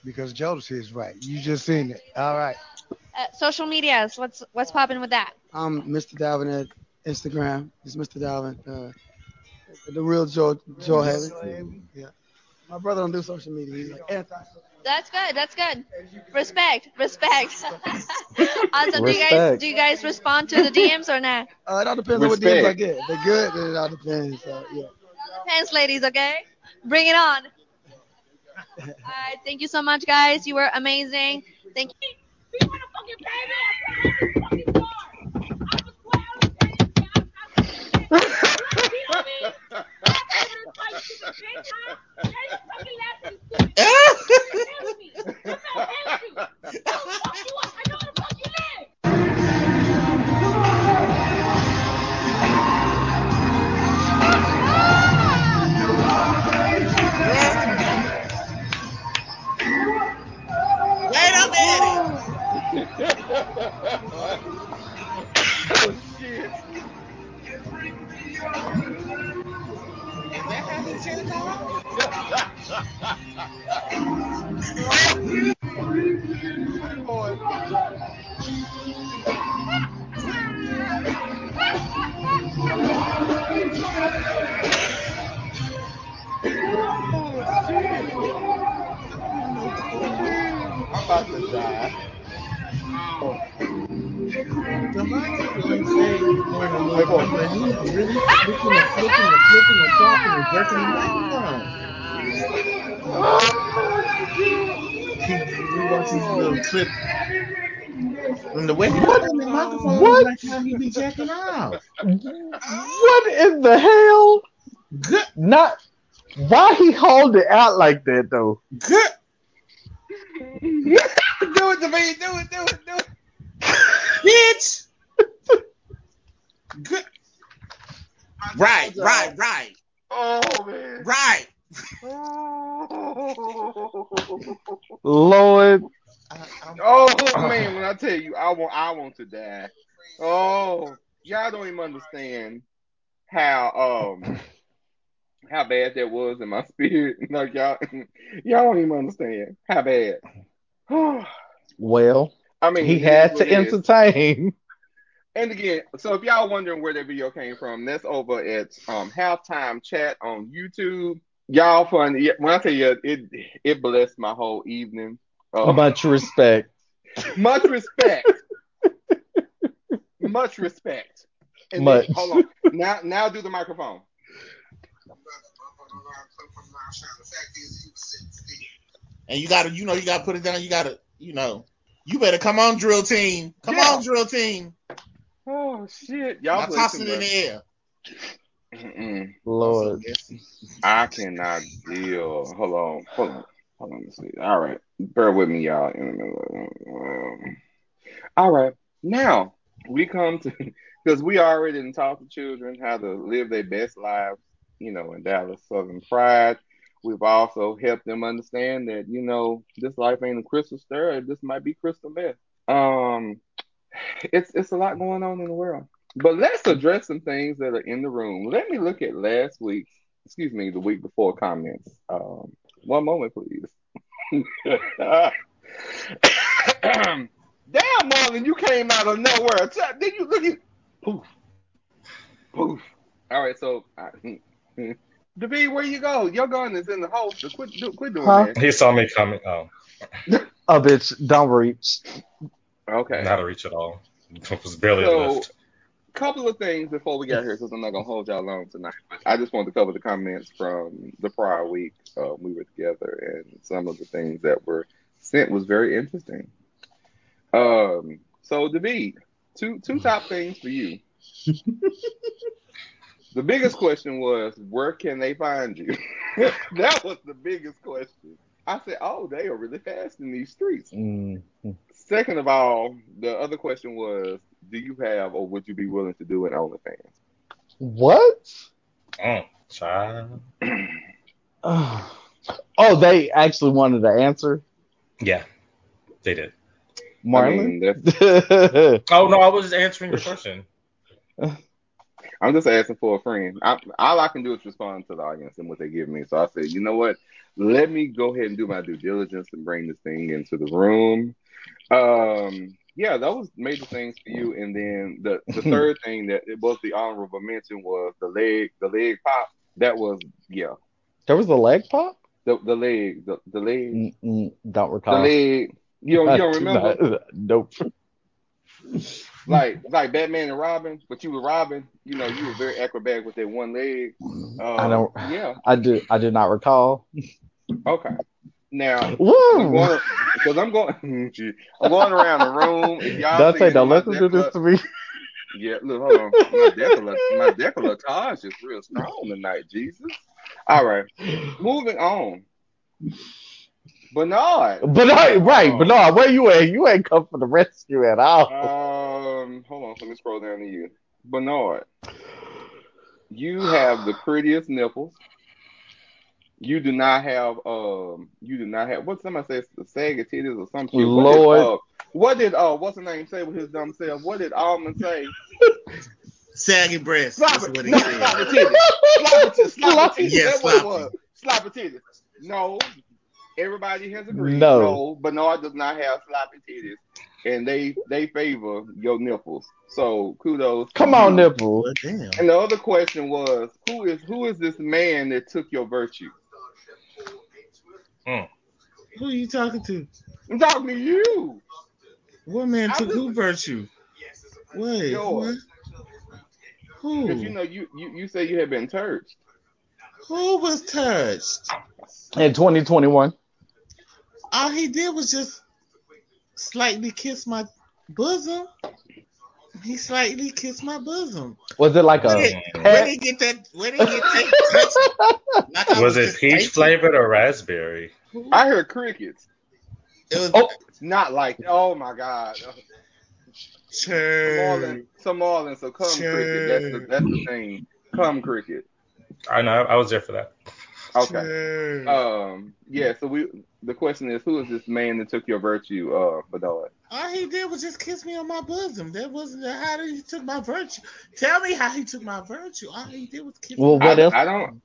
because Jodeci is right. You just seen it. All right. Uh, social medias. What's what's popping with that? I'm Mr. Dalvin at Instagram. It's Mr. Dalvin. Uh, the real Joe Joe Haley. Yeah. My brother don't do social media. He's like anti. That's good. That's good. Respect. Respect. also, do you guys Respect. do you guys respond to the DMs or not? Uh, it all depends on what DMs I Respect. get. If they're good, then it all depends. So, yeah. Depends, ladies. Okay, bring it on. All right. Thank you so much, guys. You were amazing. Thank you. Wait about to die. Somebody like say man, a Wait, little but he really and and and and little the way the microphone What? like how he be jacking. What in the hell? Good, Not why he hold it out like that though? good. Do it to me. Do it. Do it. Do it. Bitch. Good. Right, right, right, Oh man. right. Lord, I, Oh man, when I tell you, I want, I want to die. Oh, y'all don't even understand how um how bad that was in my spirit. Like y'all, y'all don't even understand how bad. well, I mean, he had to what it is. entertain. And again, so if y'all wondering where that video came from, that's over at um halftime chat on YouTube. Y'all fun. When I tell you, it it blessed my whole evening. Uh, Much respect. much respect. much respect. And Much. Then, hold on. Now, now do the microphone. And you gotta, you know, you gotta put it down. You gotta, you know, you better come on, drill team. Come Yeah. on, drill team. Oh shit, y'all Now play toss too it in the air. Mm-mm. Lord. I cannot deal. Hold on, hold on, hold on. Let's see. All right, bear with me, y'all. Um, All right, now we come to because we already didn't taught the children how to live their best lives, you know, in Dallas Southern Pride. We've also helped them understand that you know this life ain't a crystal stir. This might be crystal meth. Um, it's it's a lot going on in the world. But let's address some things that are in the room. Let me look at last week's, excuse me, the week before comments. Um, one moment, please. Damn, Marlon, you came out of nowhere. Did you look at poof, poof? All right, so uh, David, where you go? Your gun is in the holster. Quit, do, quit doing Huh? that. He saw me coming. Oh, Oh, bitch, don't reach. Okay. not a reach at all. It was barely So, left. couple of things before we get here, because I'm not gonna hold y'all long tonight. I just wanted to cover the comments from the prior week. Uh, we were together, and some of the things that were sent was very interesting. Um, so David, two two top things for you. The biggest question was, where can they find you? that was the biggest question. I said, oh, they are really fast in these streets. Mm. Second of all, the other question was, do you have or would you be willing to do an OnlyFans? What? Mm, child. Oh, they actually wanted to answer. Yeah, they did. Marlon. that's- Oh no, I was answering your question. I'm just asking for a friend. I, all I can do is respond to the audience and what they give me. So I said, you know what? Let me go ahead and do my due diligence and bring this thing into the room. Um, yeah, those major things for you. And then the, the third thing that it was the honorable mention was the leg, the leg pop. That was yeah, there was a leg pop. the the leg, the, the leg, Mm-mm, don't recall. the leg. You don't, you don't do remember? nope. Like like Batman and Robin, but you were Robin. You know, you were very acrobatic with that one leg. Uh, I don't. Yeah. I do. I do not recall. Okay. Now, I'm Woo! going because I'm going. I'm going around the room. If y'all Dante, don't listen to this to me. Yeah, look, hold on. My decola, my decolletage is real strong tonight. Jesus. All right, moving on. Bernard. Bernard, right, Oh. but where you at? You ain't come for the rescue at all. Um, hold on. Let me scroll down to you, Bernard. You have the prettiest nipples. You do not have um. You do not have what somebody says the saggy titties or something. shit. Lord. What did, uh, what did uh what's the name say with his dumb self? What did Almond say? Saggy breasts. Slap That's what he No, said. slap it titties. Slap it titties. Slap it titties. Yeah, That's what it sloppy. was. Slap titties. No. Everybody has agreed. No. No. Bernard does not have sloppy titties. And they they favor your nipples. So kudos. Come on, you. nipple. Well, damn. And the other question was, who is who is this man that took your virtue? Hmm. Who are you talking to? I'm talking to you. What man took who virtue? Wait, what? Who? Because you know you, you you say you had been touched. Who was touched? In 2021. All he did was just slightly kiss my bosom. He slightly kissed my bosom. Was it like Where a did, where did he get that? Where did he get that? touch? Like I Was it peach tasting. flavored or raspberry? I heard crickets. It was Oh. Not like oh my god. Some churr. Marlin, some Marlin, so come cricket. That's the that's the thing. Come cricket. I know. I was there for that. Okay. Um. Yeah. So we. The question is, who is this man that took your virtue, uh, Bedard? All he did was just kiss me on my bosom. That wasn't how he took my virtue. Tell me how he took my virtue. All he did was kiss Well, me what I, else? I don't.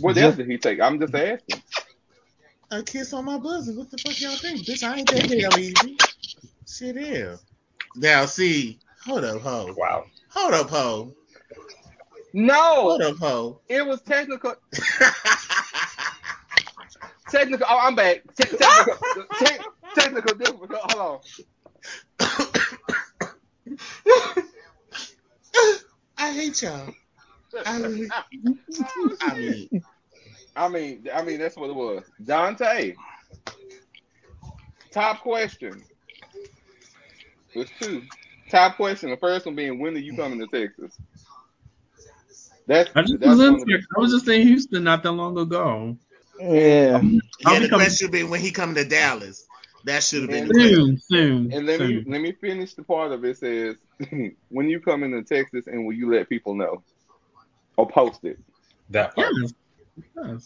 What Just- else did he take? I'm just asking. a kiss on my bosom. What the fuck y'all think? Bitch, I ain't that damn easy. Shit is. Now see, hold up, ho. Wow. Hold up, ho. No, Hold up, ho. it was technical. Technical. Oh, I'm back. Te- technical. te- technical difficulty. Hold on. I hate y'all. I really, I mean, I mean, I mean, that's what it was. Dante. Top question. There's two. Top question. The first one being, when are you coming to Texas? That's I just that's was, in, one of the, I was just in Houston not that long ago. Yeah. I'll yeah, the coming question should be when he come to Dallas. That should have been the question. soon, soon. And let me let me finish the part of it. Says, when you come into Texas, and will you let people know or post it? That part. Yes. Yes.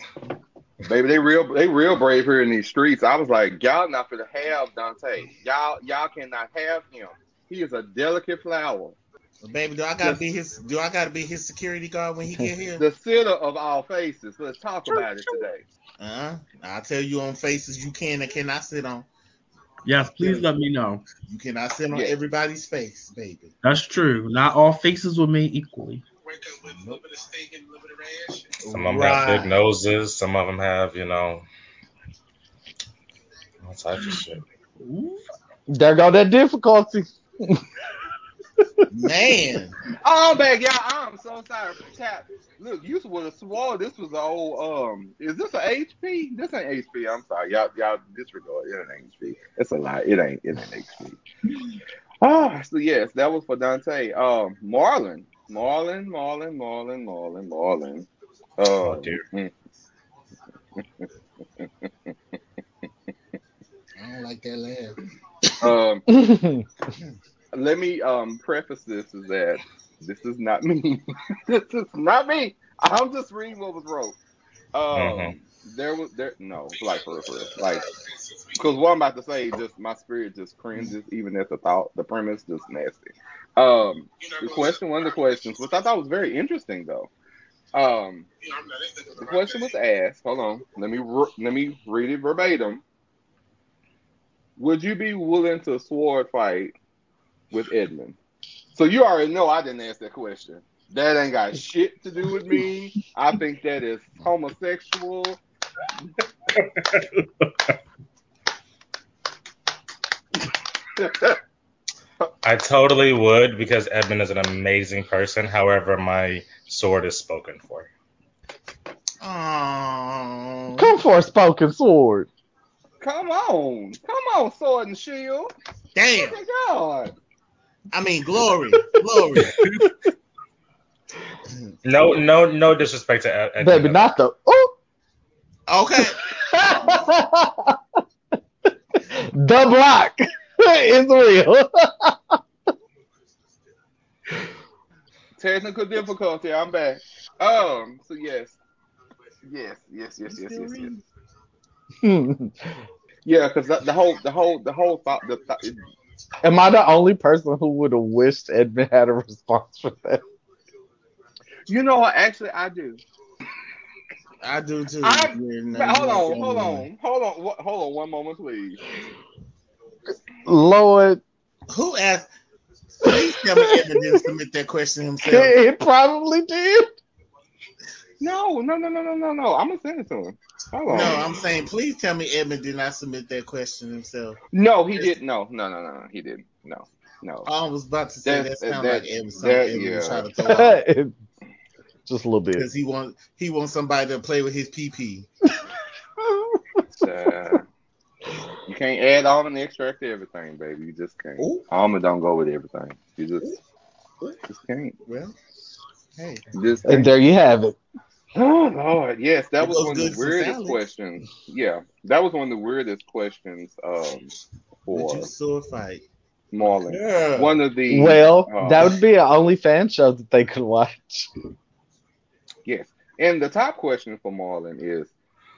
Baby, they real they real brave here in these streets. I was like, y'all not gonna have Dante. Y'all y'all cannot have him. He is a delicate flower. Baby, do I gotta be his? Do I gotta be his security guard when he get here? The center of all faces. Let's talk about it today. Uh, I'll tell you on faces you can and cannot sit on. Yes, please let me know. You cannot sit on Yeah. everybody's face, baby. That's true. Not all faces were made equally. Wake up with a little bit of steak and a little bit of ash. Some of them have big noses. Some of them have, you know, all types of shit. There go that difficulty. Man, Oh, I'm back, y'all. I'm so sorry. Chat. Look, you would have swore this was an old um. Is this an HP? This ain't HP. I'm sorry, y'all. Y'all disregard. It ain't HP. It's a lie. It ain't. It ain't HP. Oh, so yes, that was for Dante. Um, Marlon, Marlon, Marlon, Marlon, Marlon, Marlon. Oh, Uh, dear. mm, I don't like that laugh. um, let me um preface this is that this is not me. this is not me. I'm just reading what was wrote. Um, Mhm. there was there no like for real, for real. like Because what I'm about to say, just my spirit just cringes even at the thought. The premise just nasty. Um, the question, one of the questions, which I thought was very interesting though. Um, the question was asked. Hold on, let me re- let me read it verbatim. Would you be willing to sword fight with Edmund? So you already know I didn't ask that question. That ain't got shit to do with me. I think that is homosexual. I totally would because Edmund is an amazing person. However, my sword is spoken for. Oh. Come for a spoken sword. Come on, come on, sword and shield. Damn. Look at God. I mean, glory, glory. No, no, no disrespect to Ed- Edmund. Baby, not the. Oh! Okay. the block is real. Technical difficulty. I'm back. Um. So yes, yes, yes, yes, yes, yes, yes. Yeah, because the, the whole, the whole, the whole thought, the thought, Am I the only person who would have wished Edmund had a response for that? you know what? Actually, I do. I do too. I, You're not- but hold you're not the on, hold on, hold on, wha- hold on, one moment, please. Lord, Who asked? Please tell me Edmund didn't submit that question himself. it probably did. No, no, no, no, no, no, no. I'm gonna send it to him. Hold on. No, I'm saying, please tell me Edmund did not submit that question himself. No, he didn't. No, no, no, no, no, he didn't. No, no. I was about to say that, That- sounds that- like Edmund, that- Edmund was yeah. trying to throw out Just a little bit. because he want he wants somebody to play with his PP. Uh, you can't add almond and extract to everything, baby. You just can't. Ooh. Almond don't go with everything. You just, just can't. Well, hey, just And can't. there you have it. Oh Lord, yes, that It was one of the weirdest questions. Yeah, that was one of the weirdest questions um, would for you sword fight? Marlon. Yeah. One of the Well, uh, that would be an OnlyFans show that they could watch. yes, and the top question for Marlon is,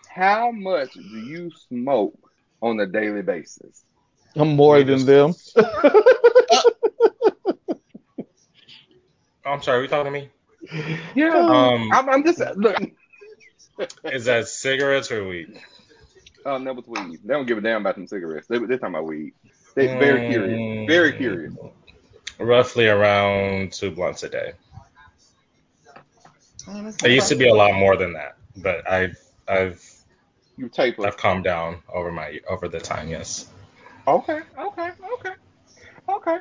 how much do you smoke on a daily basis? I'm more than them. I'm sorry, are you talking to me? Yeah, Um, I'm, I'm just look. is that cigarettes or weed? Um, that was weed. They don't give a damn about them cigarettes. They, they're talking about weed. They very curious. Very curious. Roughly around two blunts a day. Oh, It used to be a lot more than that, but I've I've You taper. I've calmed down over my over the time. Yes. Okay, okay, okay, okay.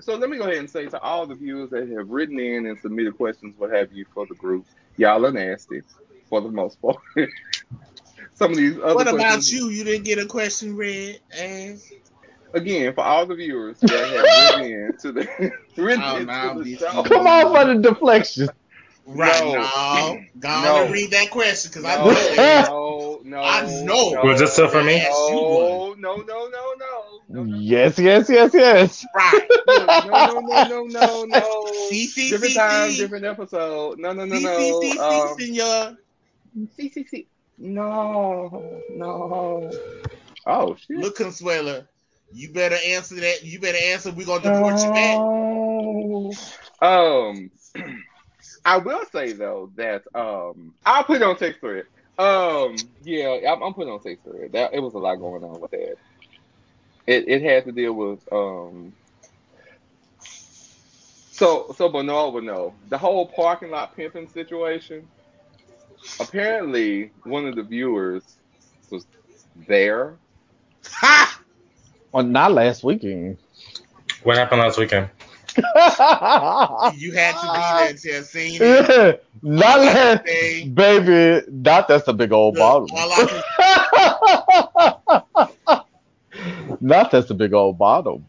So let me go ahead and say to all the viewers that have written in and submitted questions, what have you, for the group, y'all are nasty for the most part. Some of these other What about questions, you? You didn't get a question read, ass. again, for all the viewers that have written in to the written Oh, into now the this show. Come on for the deflection. Right No. now, go on No. and read that question because I know it. no, no, I know. no, Was it still for me? No, no, no, no, no. Yes, yes, yes, yes. Right. Look, no, no, no, no, no, no. See, see, different see, time, see. different episode. No, no, no, See, no. see, see, see, Um, senor. see, see, see. No, no. Oh shit. Look, Consuela, you better answer that. You better answer. We're gonna deport you back. No. Um, I will say though that um, I'll put it on text thread. Um, yeah, I'm, I'm putting on text thread. That it was a lot going on with that. It it had to deal with um. So so Bernard would know the whole parking lot pimping situation. Apparently, one of the viewers was there. Ha! Well, not last weekend. What happened last weekend? You had to be there to have seen it. not All I can last, say- baby. Not that's a big old Look, bottle. all I not that's a big old bottle.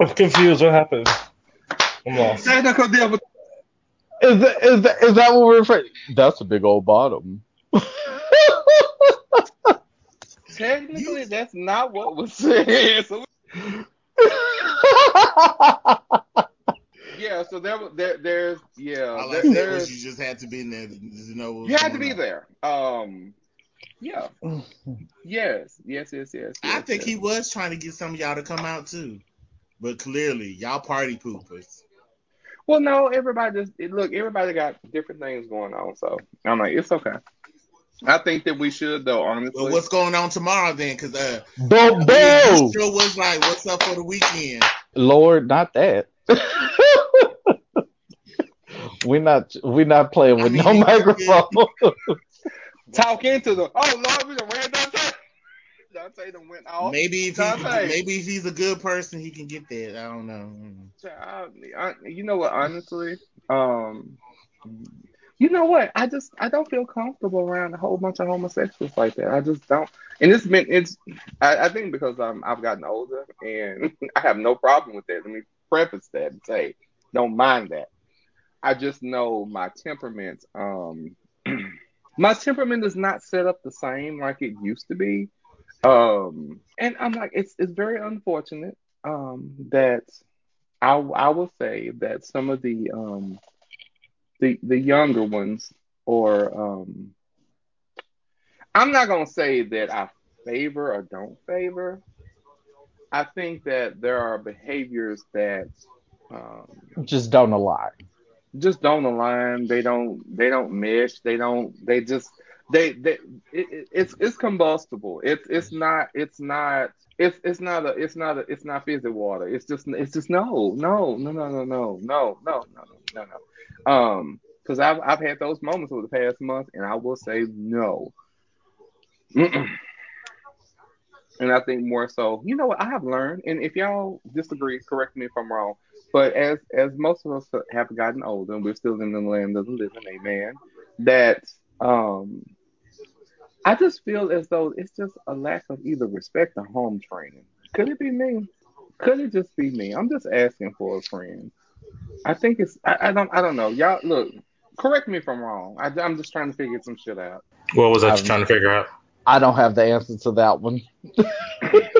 I'm confused. What happened? I'm lost. Is that, is that, is that what we're referring? That's a big old bottom. Technically, that's not what was said. So, yeah, Yeah, so there, there there's yeah, I said was there's you just had to be in there to to know. what you had to be on. there. Um, yeah, yes, yes, yes, yes. I yes, think yes. he was trying to get some of y'all to come out too, but clearly y'all party poopers. Well, no, everybody just look. Everybody got different things going on, so I'm like, it's okay. I think that we should, though. Honestly, But what's going on tomorrow then? Because uh, Bo me Bo! sure was like, "What's up for the weekend?" Lord, not that. we're not we not playing with I mean, no microphone. Talk into the. Oh Lord, we done ran Dante. Dante done went off. Maybe if he's Dante. maybe if he's a good person, he can get that. I don't know. I, you know what? Honestly, um, you know what? I just I don't feel comfortable around a whole bunch of homosexuals like that. I just don't. And it's been it's. I, I think because um I've gotten older and I have no problem with that. Let me preface that and say don't mind that. I just know my temperament. Um, my temperament is not set up the same like it used to be. Um, and I'm like, it's it's very unfortunate. Um, that I I will say that some of the um the the younger ones or um I'm not gonna say that I favor or don't favor. I think that there are behaviors that um, Just don't align. Just don't align. They don't they don't mesh. They don't they just they they it, it, it's it's combustible. It's it's not it's not it's it's not a it's not a it's not fizzy water. It's just it's just no no no no no no no no no no no. Um, because I've I've had those moments over the past month, and I will say no. And I think more so, you know what I have learned, and if y'all disagree, correct me if I'm wrong. But as as most of us have gotten older, and we're still in the land of the living, amen. That um, I just feel as though it's just a lack of either respect or home training. Could it be me? Could it just be me? I'm just asking for a friend. I think it's I, I don't I don't know. Y'all look, correct me if I'm wrong. I, I'm just trying to figure some shit out. What was I Um, you're trying to figure out? I don't have the answer to that one.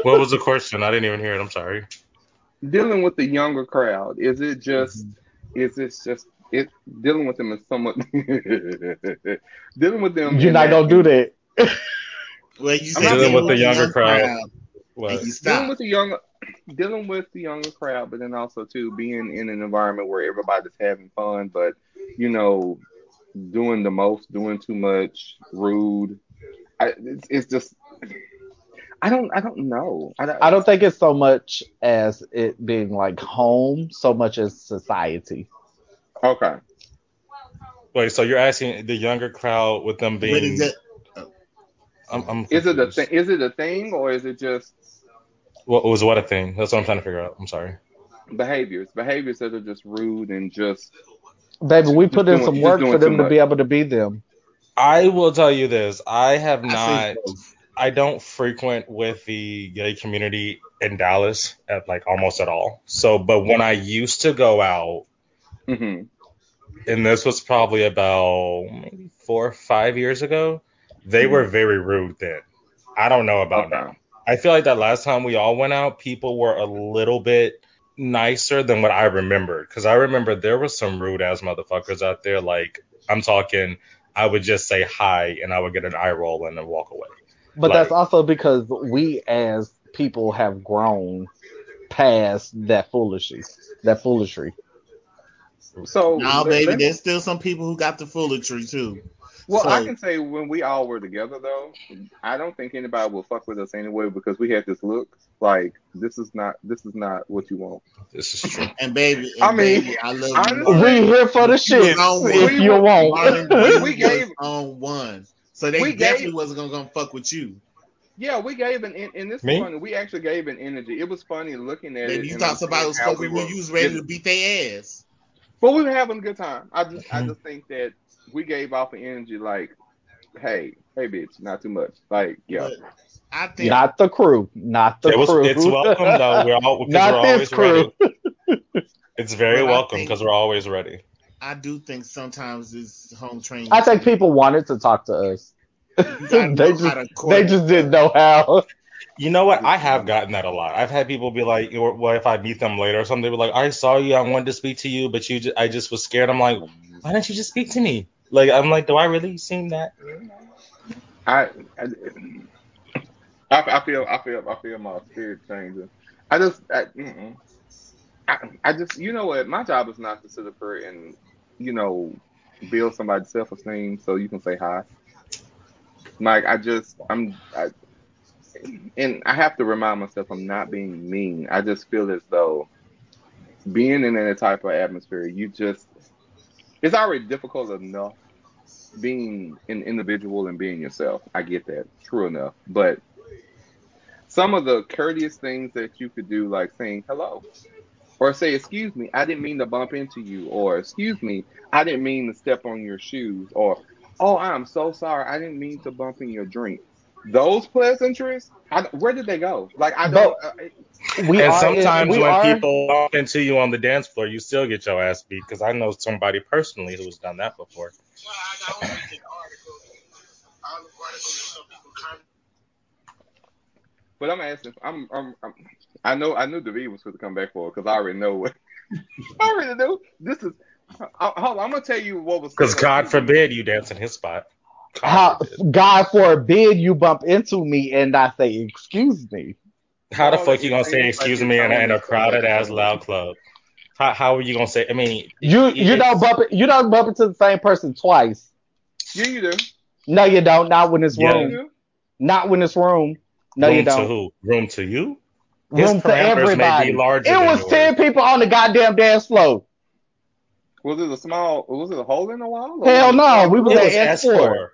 What was the question? I didn't even hear it. I'm sorry. Dealing with the younger crowd, is it just mm-hmm. is it just it dealing with them is somewhat dealing with them You're in not gonna do that. Well, you I'm said dealing with dealing the younger young crowd. and What? you dealing with the younger dealing with the younger crowd, but then also too being in an environment where everybody's having fun, but you know, doing the most, doing too much, rude. I, it's, it's just I don't I don't know. I don't, I don't think it's so much as it being like home, so much as society. Okay. Wait, so you're asking the younger crowd with them But is being? it, I'm, I'm Is it a thing? Is it a thing or is it just What was what a thing? That's what I'm trying to figure out. I'm sorry. behaviors? Behaviors that are just rude and just Baby, we put in doing- some work for them to be able to be them. I will tell you this. I have I not. say both. I don't frequent with the gay community in Dallas at like almost at all. So, but when I used to go out, hmm and this was probably about maybe four or five years ago, they were very rude then. I don't know about Okay. now. I feel like that last time we all went out, people were a little bit nicer than what I remembered. Because I remember there was some rude ass motherfuckers out there. Like, I'm talking, I would just say hi and I would get an eye roll and then walk away. But Like- that's also because we as people have grown past that foolishness. That foolishness. So No, let- baby, let there's still some people who got the foolery too. well, so- I can say when we all were together though, I don't think anybody will fuck with us anyway because we had this look like this is not this is not what you want. This is true. And baby, and I mean, baby, I love honestly- you. We here for the shit if We you were- Marlon, won't. We gave- on one, so they we gave- definitely wasn't gonna, gonna fuck with you. Yeah, we gave an and this Me? is funny. We actually gave an energy. It was funny looking at it. Baby, you thought somebody was fucking we when you was ready to beat their ass. But we were having a good time. I just I Mhm. just think that we gave off an energy like, hey, hey bitch, not too much. Like, yeah. But I think Not the crew. Not the It was, crew. it's welcome though. We're all because Not we're this always crew. ready. It's very But welcome because we're always ready. I do think sometimes it's home training. I think people wanted to talk to us. They just they just didn't know how. You know what? I have gotten that a lot. I've had people be like, or, well, if I meet them later or something, they be like, I saw you, I wanted to speak to you, but you, just, I just was scared. I'm like, why didn't you just speak to me? Like, I'm like, do I really seem that? I, I, I, I feel, I feel, I feel my spirit changing. I just, I. I, I just, you know what? My job is not to sit up here and, you know, build somebody's self esteem so you can say hi. Like I just, I'm, I, and I have to remind myself I'm not being mean. I just feel as though being in that type of atmosphere, you just, it's already difficult enough being an individual and being yourself. I get that, true enough. But some of the courteous things that you could do, like saying hello, or say, excuse me, I didn't mean to bump into you, or excuse me, I didn't mean to step on your shoes, or oh, I'm so sorry, I didn't mean to bump in your drink. Those pleasantries, I, where did they go? Like I don't. But Uh, we and are sometimes we when are people bump into you on the dance floor, you still get your ass beat. Because I know somebody personally who's done that before. But I'm asking. I'm. I'm. I'm I know. I knew David was going to come back for it because I already know what. I already knew. This is. I, hold on. I'm gonna tell you what was. Because God forbid you dance in his spot. God how forbid. God forbid you bump into me and I say excuse me. How the No, fuck you gonna say excuse me in a, in a crowded ass loud club? How, how are you gonna say? I mean, You it- you don't bump it, you don't bump into the same person twice. Yeah, you do. No, you don't. Not when it's Yeah. You room. do. Not when it's room. No, room you to don't. who? Room to you? His Room to parameters may everybody. be larger It than was yours. ten people on the goddamn dance floor. Was it a small? Was it a hole in the wall? Hell was it no, we was It club? at S4. S4.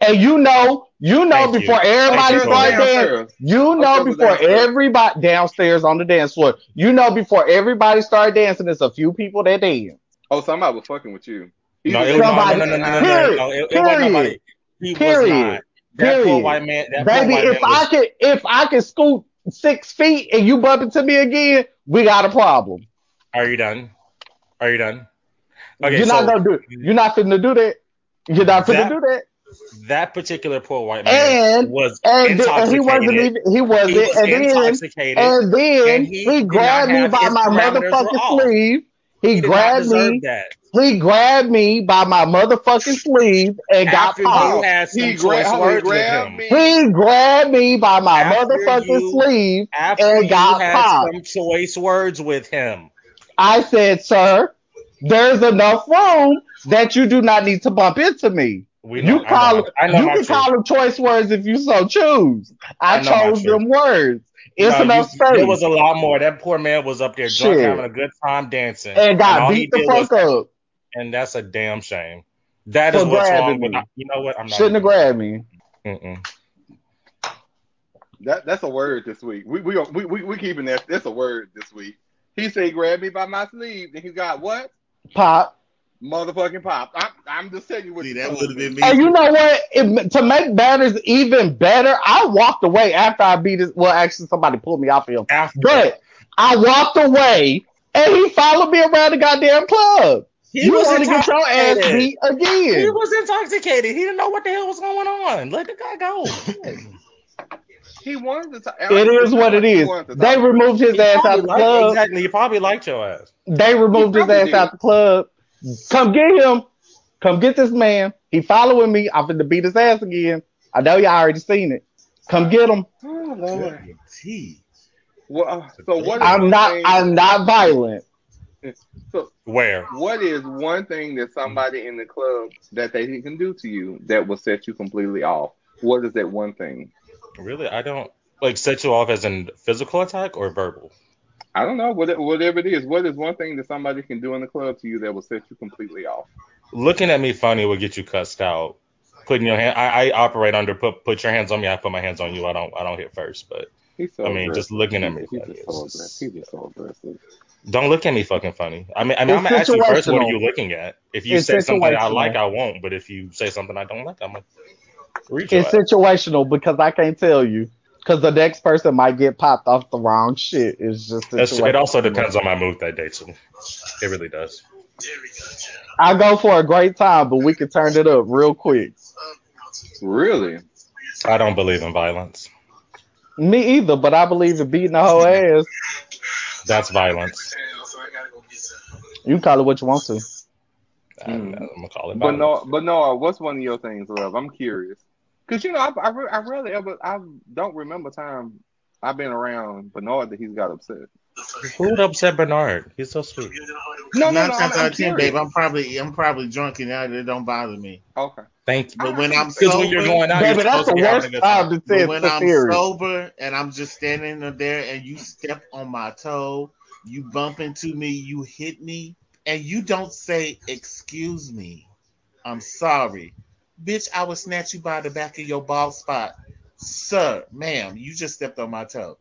And you know, you know Thank you. before everybody started dancing, you know Upstairs before downstairs? everybody downstairs on the dance floor, you know before everybody started dancing, there's a few people that dance. Oh, somebody was fucking with you. No, Either it, they no, was no, Somebody- no, no, no, no, no, Period. no. It, it wasn't nobody. Period. He was Period. not. That Period. white man. That Baby, white if man I was. could if I could scoot six feet and you bump into me again, we got a problem. Are you done? Are you done? Okay, you're so not gonna do it. you're not finna do that. You're not finna That- do that. that particular poor white man And was and, and he wasn't even he wasn't he was and then and then and he, he grabbed me by my motherfucking sleeve. He, he grabbed me. that. He grabbed me by my motherfucking sleeve and got After you popped. had some He, choice gra- oh, he words with grabbed him. me. He grabbed me by my After motherfucking you- sleeve After and you got had popped. some choice words with him. I said, sir, there's enough room that you do not need to bump into me. We know, You call I know, them, I know you can truth. call them choice words if you so choose. I, I chose them words. It's No, enough space. There was a lot more. That poor man was up there drunk, Shit. having a good time dancing, and got all he beat the did fuck was- up. And that's a damn shame. That For is what's wrong with. me. You know what? I'm not. Shouldn't have grabbed me. Mm-mm. That that's a word this week. We we we we, we keeping that. That's a word this week. He said, "Grab me by my sleeve," and he got what? Pop. Motherfucking pop. I'm, I'm just telling you what. See, that would have been me. And you know what? It, to make matters even better, I walked away after I beat his. Well, actually, somebody pulled me off him. After But I walked away, and he followed me around the goddamn club. He you was want to get your ass intoxicated. beat He was intoxicated. He didn't know what the hell was going on. Let the guy go. He wanted to. Talk. It is what it is. They removed his He ass out the liked- club. exactly. He probably liked your ass. They removed his ass did. out the club. Come get him. Come get this man. He following me. I'm finna beat his ass again. I know y'all already seen it. Come get him. Oh Lord. Well, uh, so what? Is I'm not. thing- I'm not violent. So Where? what is one thing that somebody in the club that they can do to you that will set you completely off? What is that one thing? Really? I don't like set you off as in physical attack or verbal. I don't know. What- Whatever it is, what is one thing that somebody can do in the club to you that will set you completely off? Looking at me funny will get you cussed out. Putting your hand, I, I operate under put put your hands on me. I put my hands on you. I don't I don't hit first, but so I mean, just looking at me He's funny. just so aggressive. He's just so aggressive. Don't look at me fucking funny. I mean, I mean, I'm gonna ask you first. What are you looking at? If you It's say something I like, I won't. But if you say something I don't like, I'm gonna reach your It's ass. situational because I can't tell you. Because the next person might get popped off the wrong shit. It's just That's- situational. It also depends on my mood that day too. It really does. I go for a great time, but we can turn it up real quick. Really? I don't believe in violence. Me either, but I believe in beating the whole ass. That's violence. You can call it what you want to. I'm, I'm gonna call it But violence. no, but no. What's one of your things, love? I'm curious. Cause you know, I I, re- I rarely ever I don't remember time I've been around Bernard that he's got upset. Who would upset Bernard? He's so sweet. No, no, Nine no. I'm, times out I'm of ten, curious. babe, I'm probably I'm probably drunk and it don't bother me. Okay. Thank you. But when I'm sober, when you're going out, Baby, you're that's the worst time time. to but say when I'm serious. sober and I'm just standing there and you step on my toe, you bump into me, you hit me, and you don't say excuse me, I'm sorry, bitch. I will snatch you by the back of your bald spot, sir, ma'am. You just stepped on my toe.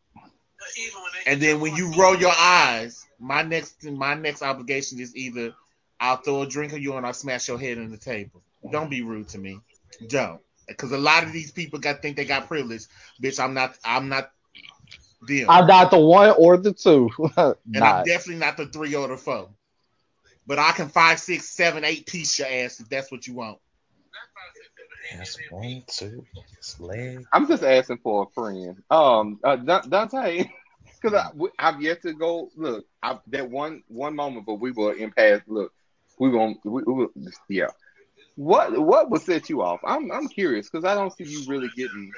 And then when you roll your eyes, my next my next obligation is either I'll throw a drink at you and I'll smash your head on the table. Don't be rude to me. Don't. Because a lot of these people got think they got privilege. Bitch, I'm not I'm not them. I'm not the one or the two. and I'm definitely not the three or the four. But I can five, six, seven, eight piece your ass if that's what you want. That's one, two, his leg. I'm just asking for a friend. Um, uh, Da- Dante, because I've yet to go look. I, that one one moment, but we were in past. Look, we won't. We, we, yeah. What what would set you off? I'm I'm curious because I don't see you really getting.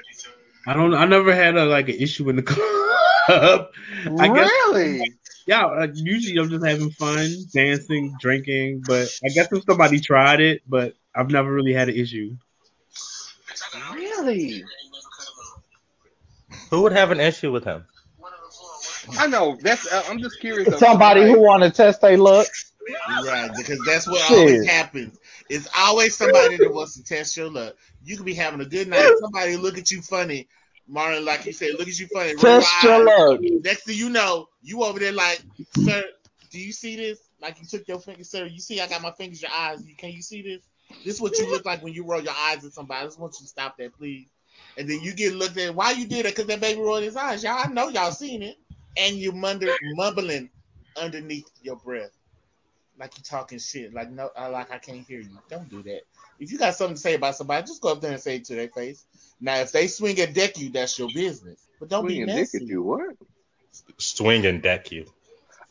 I don't. I never had a like an issue in the club. I guess. Really? Yeah. Like, usually I'm just having fun, dancing, drinking. But I guess if somebody tried it, but I've never really had an issue. Really? Who would have an issue with him? I know. That's. uh, I'm just curious. Somebody who want to test their luck. Right, because that's what Shit. always happens. It's always somebody that wants to test your luck. You could be having a good night. Somebody look at you funny, Marlon, like you said, look at you funny. Test your luck. Next thing you know, you over there like, sir, do you see this? Like you took your finger, sir. You see, I got my fingers, your eyes. Can you see this? This is what you look like when you roll your eyes at somebody. I just want you to stop that, please. And then you get looked at. Why you did that? Because that baby rolled his eyes. Y'all, I know y'all seen it. And you munder, mumbling underneath your breath, like you talking shit. Like no, I like I can't hear you. Don't do that. If you got something to say about somebody, just go up there and say it to their face. Now, if they swing and deck you, that's your business. But don't Swing be and dick at messy. you. What? Swing and deck you.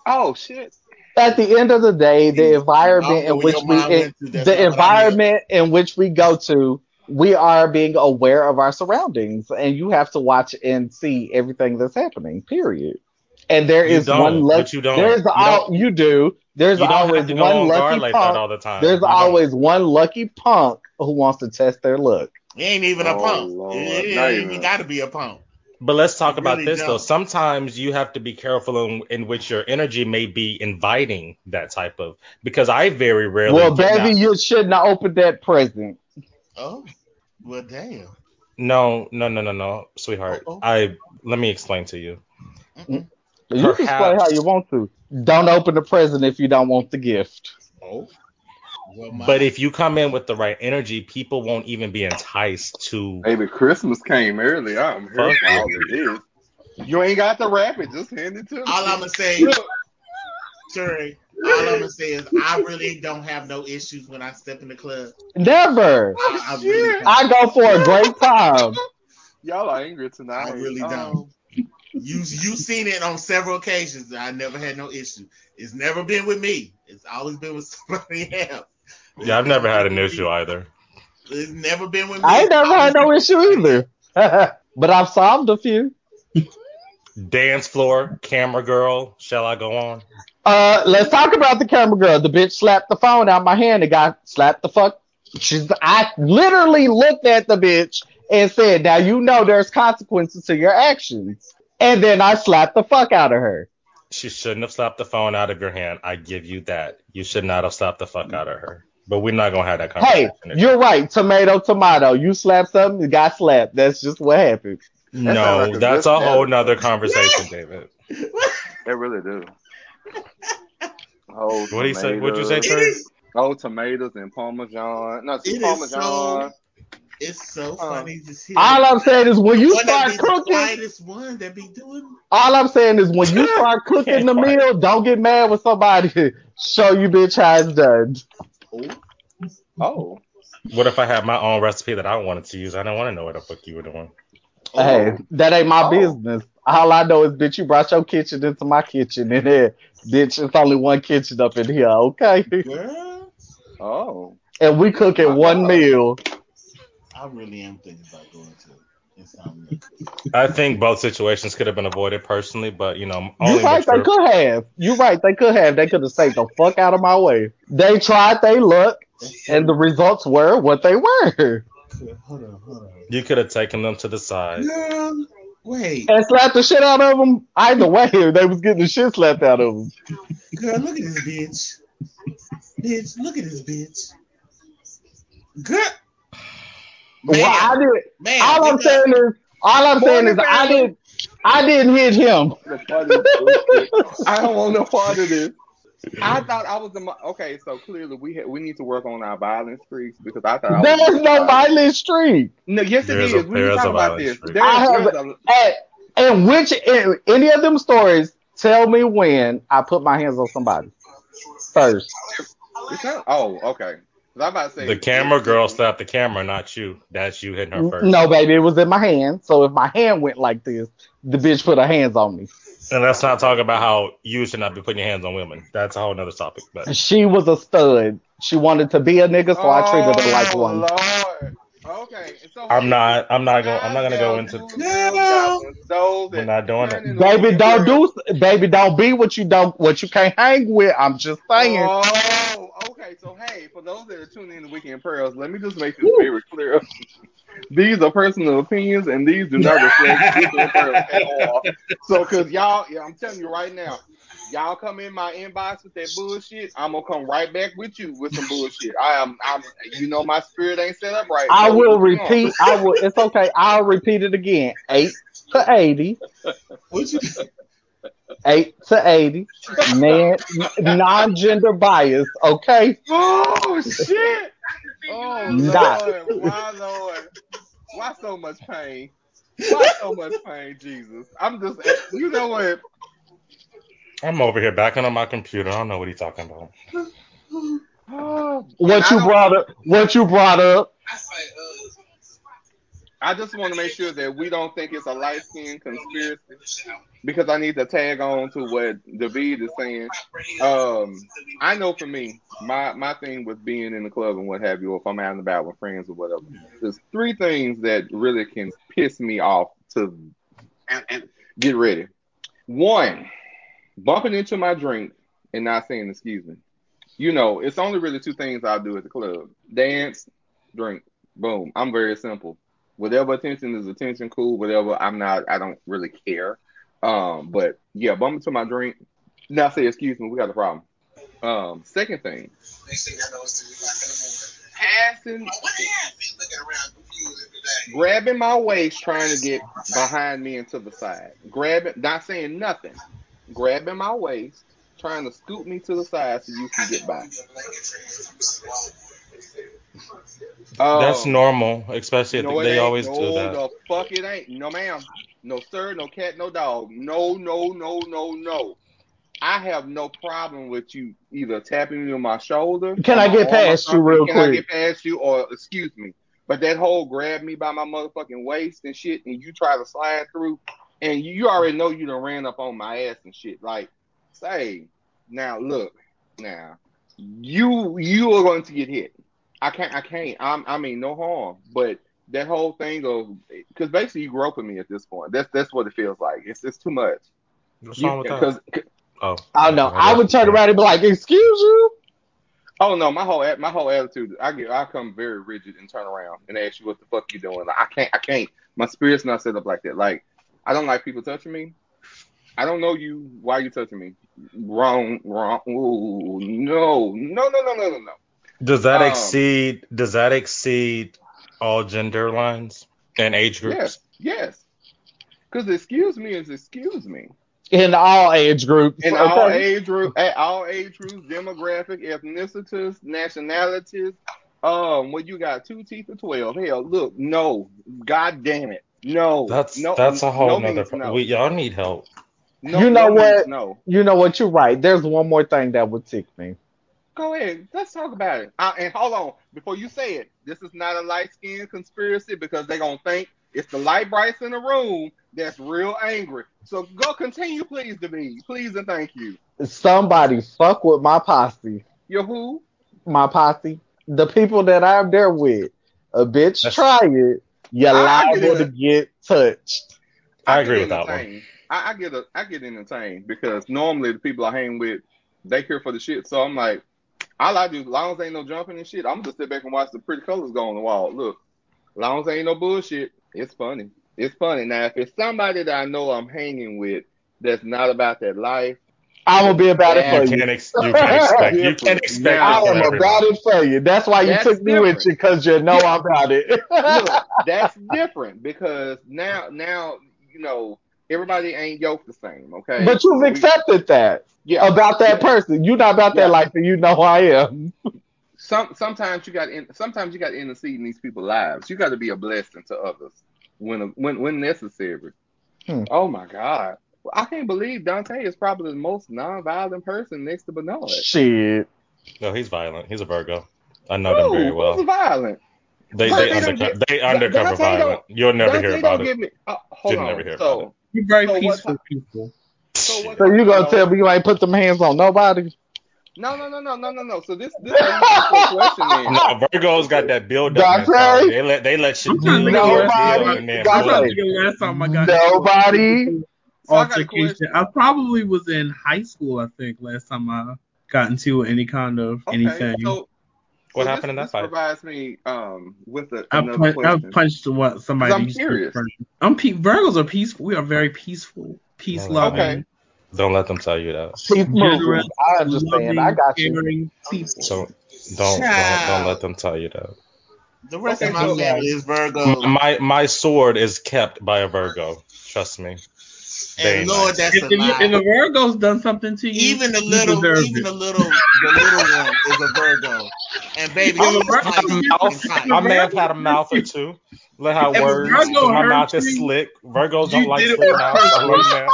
Oh shit. At the end of the day, the I environment in which we in, went to, that's the not I environment in which we go to, we are being aware of our surroundings, and you have to watch and see everything that's happening. Period. And there You is don't, one lucky. but you don't. There's You all don't- you do. There's You don't always have to go one on lucky like punk. that all the time. There's You don't. always one lucky punk who wants to test their luck. He ain't even a Oh, punk. Lord. It, it ain't even. even got to be a punk. But let's talk You about really this though. don't. Sometimes you have to be careful in, in which your energy may be inviting that type of because I very rarely Well, baby, out- you shouldn't have opened that present. Oh, well, damn. No, no, no, no, no, sweetheart. Uh-oh. I let me explain to you. Mm-mm. You can explain Perhaps. how you want to. Don't open the present if you don't want the gift. Oh. Well, my, But if you come in with the right energy, people won't even be enticed to. Baby, Christmas came early. I'm here Fuck for all of this. You ain't got to wrap it. Just hand it to me. all I'm gonna say, Look, Sherry, all I'm gonna say is I really don't have no issues when I step in the club. Never. I, I really I go for a great time. Y'all are angry tonight. I really Um, don't. You you seen it on several occasions. I never had no issue. It's never been with me. It's always been with somebody else. Yeah, I've never had an issue either. It's never been with me. I ain't never had no issue either. but I've solved a few. Dance floor, camera girl. Shall I go on? Uh, let's talk about the camera girl. The bitch slapped the phone out my hand and got slapped the fuck. She's. I literally looked at the bitch and said, "Now you know there's consequences to your actions." And then I slapped the fuck out of her. She shouldn't have slapped the phone out of your hand. I give you that. You should not have slapped the fuck out of her. But we're not gonna have that conversation. Hey, conversation. you're right. Tomato, tomato. You slapped something, you got slapped. That's just what happened. no, like a that's a whole setup. nother conversation, David. They really do. Oh, What do you say? What'd you say, It Trey? Oh, tomatoes and parmesan. No, see It is parmesan. so- It's so Uh, funny to hear. All I'm saying is when you one that start be the cooking, one that be doing. all I'm saying is when you start cooking the Quiet. meal, don't get mad with somebody. Show you bitch how it's done. Oh, What if I had my own recipe that I wanted to use? I don't want to know what the fuck you were doing. Hey, that ain't my Oh. business. All I know is, bitch, you brought your kitchen into my kitchen, and then, bitch, it's only one kitchen up in here, okay? Girl, Oh. And we cooking My one God. meal. I really am thinking about going to insomnia. I think both situations could have been avoided personally, but you know, You only right, they could have. You're right, they could have. They could have stayed the fuck out of my way. They tried they luck, and the results were what they were. Hold on, hold on. You could have taken them to the side. Girl, wait. And slapped the shit out of them. Either way, they was getting the shit slapped out of them. Girl, look at this bitch. Bitch, look at this bitch. Girl. Man, Well, I did. man, All I'm saying is, all I'm saying is, I family. did, I didn't hit him. The funny bullshit. I don't want no part of this. I thought I was in my okay. So clearly we ha- we need to work on our violence streaks because I thought I was There's no violent streak. No, yes it There's is. a- we there can is talk a about this. streak. There, I have a, At, and which in any of them stories, tell me when I put my hands on somebody first. not, oh okay. 'Cause I'm about to say The camera girl slapped the camera, not you. That's you hitting her first. No, baby, it was in my hand. So if my hand went like this, the bitch put her hands on me. And let's not talk about how you should not be putting your hands on women. That's a whole nother topic. But She was a stud. She wanted to be a nigga, so I treated her like one. Oh, Lord. Okay. So I'm not. I'm not going. I'm not gonna go into. gals, dudes, We're not doing turn it. Baby, don't do, baby, don't be what you don't, what you can't hang with. I'm just saying. Oh, okay. So, hey, for those that are tuning in to Weekend Pearls, let me just make this very clear. these are personal opinions, and these do not reflect Weekend Pearls at all. So, because y'all, yeah, I'm telling you right now, y'all come in my inbox with that bullshit, I'm gonna come right back with you with some bullshit. I am, I'm, you know, my spirit ain't set up right. I So, will what you repeat. I will. It's okay. I'll repeat it again. Eight to eighty. Eight to eighty. Man, non-gender bias. Okay. Oh shit! Oh Nah. Lord, why Lord? Why so much pain? Why so much pain, Jesus? I'm just, you know what? I'm over here backing on my computer. I don't know what he's talking about. What you brought up? What you brought up? I just want to make sure that we don't think it's a light skin conspiracy because I need to tag on to what David is saying. Um, I know for me, my my thing with being in the club and what have you, or if I'm out and about with friends or whatever, there's three things that really can piss me off to and, and get ready. One, bumping into my drink and not saying excuse me. You know, it's only really two things I'll do at the club: dance, drink. Boom. I'm very simple. Whatever attention is attention, cool. Whatever, I'm not. I don't really care. Um, but yeah, bump into my drink. Not say excuse me. We got a problem. Um, second thing, passing, grabbing my waist, trying to get behind me and to the side. Grabbing, not saying nothing. Grabbing my waist, trying to scoop me to the side so you can get by. That's Um, normal, especially if No, they always no, do that. the fuck it ain't. No, ma'am. No, sir. No cat. No dog. No, no, no, no, no. I have no problem with you either tapping me on my shoulder. Can I get past you something. real Can I get past you or excuse me? But that whole grab me by my motherfucking waist and shit, and you try to slide through, and you, you already know you done ran up on my ass and shit. Like, say, now look, now you you are going to get hit. I can't. I can't. I'm, I mean, no harm. But that whole thing of because basically you groping me at this point. That's that's what it feels like. It's it's too much. What's wrong with that? Because Oh, I don't know. okay, I would turn around and be like, "Excuse you." oh no, my whole my whole attitude. I get. I come very rigid and turn around and ask you what the fuck you doing. Like I can't. I can't. My spirit's not set up like that. Like I don't like people touching me. I don't know you. Why are you touching me? Wrong. Wrong. Ooh, no. No. No. No. No. No. No. Does that Um, exceed? Does that exceed all gender lines and age groups? Yes. Yes. Because excuse me is excuse me. In all age groups. In all age group, at all age groups, demographic, ethnicities, nationalities. Um, when you got two teeth or twelve, hell, look, no, god damn it, no, That's no, that's a whole no nother. no. We y'all need help. no You know no means what? No. You know what? You're right. There's one more thing that would tick me. Go ahead, let's talk about it. Uh, and hold on, before you say it, this is not a light skin conspiracy because they're gonna think It's the light brights in the room that's real angry. So go continue, please, to me. Please and thank you. Somebody fuck with my posse. Your who? My posse. The people that I'm there with. A bitch That's- try it, you're I- I get liable to get touched. I get agree with that one. I, I get a, I get entertained because normally the people I hang with, they care for the shit. So I'm like, I like to, as long as ain't no jumping and shit, I'm just sit back and watch the pretty colors go on the wall. Look, as long as ain't no bullshit, it's funny. It's funny. Now, if it's somebody that I know I'm hanging with that's not about that life, I'm gonna be about it Yeah, for You you. can't, ex- you can't expect. You can't expect Now- it I from am everybody. about it for you. That's why you That's took me with you because you know I'm about it. look, that's different because now, now you know everybody ain't yoked the same. Okay, but you've We- accepted that yeah. about that Yeah. person. You're not about Yeah. that life, and you know who I am. some sometimes you got in sometimes you got to intercede in these people's lives. You got to be a blessing to others when when when necessary. Hmm. Oh my God, I can't believe Dante is probably the most non-violent person next to Bernard. Shit. No, he's violent. He's a Virgo. I know them Ooh, very Who's violent? They Dante they don't undercover get- they undercover Dante violent. You'll never Dante hear about don't it. give me. Uh, hold You'll on. never hear so, about You're very So peaceful people. so what So you gonna tell me you ain't put them hands on nobody? No, no, no, no, no, no, no. So this this leads into a question then. No, Virgos got that build up They let they let shit I'm trying to build, think of build, last build, time. and then I'm trying to Dante. think of the last time I got Nobody? Into So I altercation. question. I probably was in high school. I think last time I got into any kind of Okay, anything. so What so happened this, in that this fight? provides me um with a, I've, another pun- I've question. punched what somebody. 'Cause I'm curious. I'm pe- Virgos are peaceful. We are very peaceful, peace loving, Okay. Don't let them tell you that. Peace generous, movement. I understand. loving, I got you. caring people. So don't don't don't let them tell you that. The rest Okay, of my family is Virgo. My my sword is kept by a Virgo. Trust me. Very and Lord, nice. that's If, a if, you- lie. if a Virgo's done something to you, even the little, deserve even it. the little, the little one is a Virgo. And baby, I'm a he's I'm he's a- tight. I may have had a mouth or two. Let how If words. Virgo 'cause my hurts mouth is slick. Virgos don't like slick mouths. I learned that.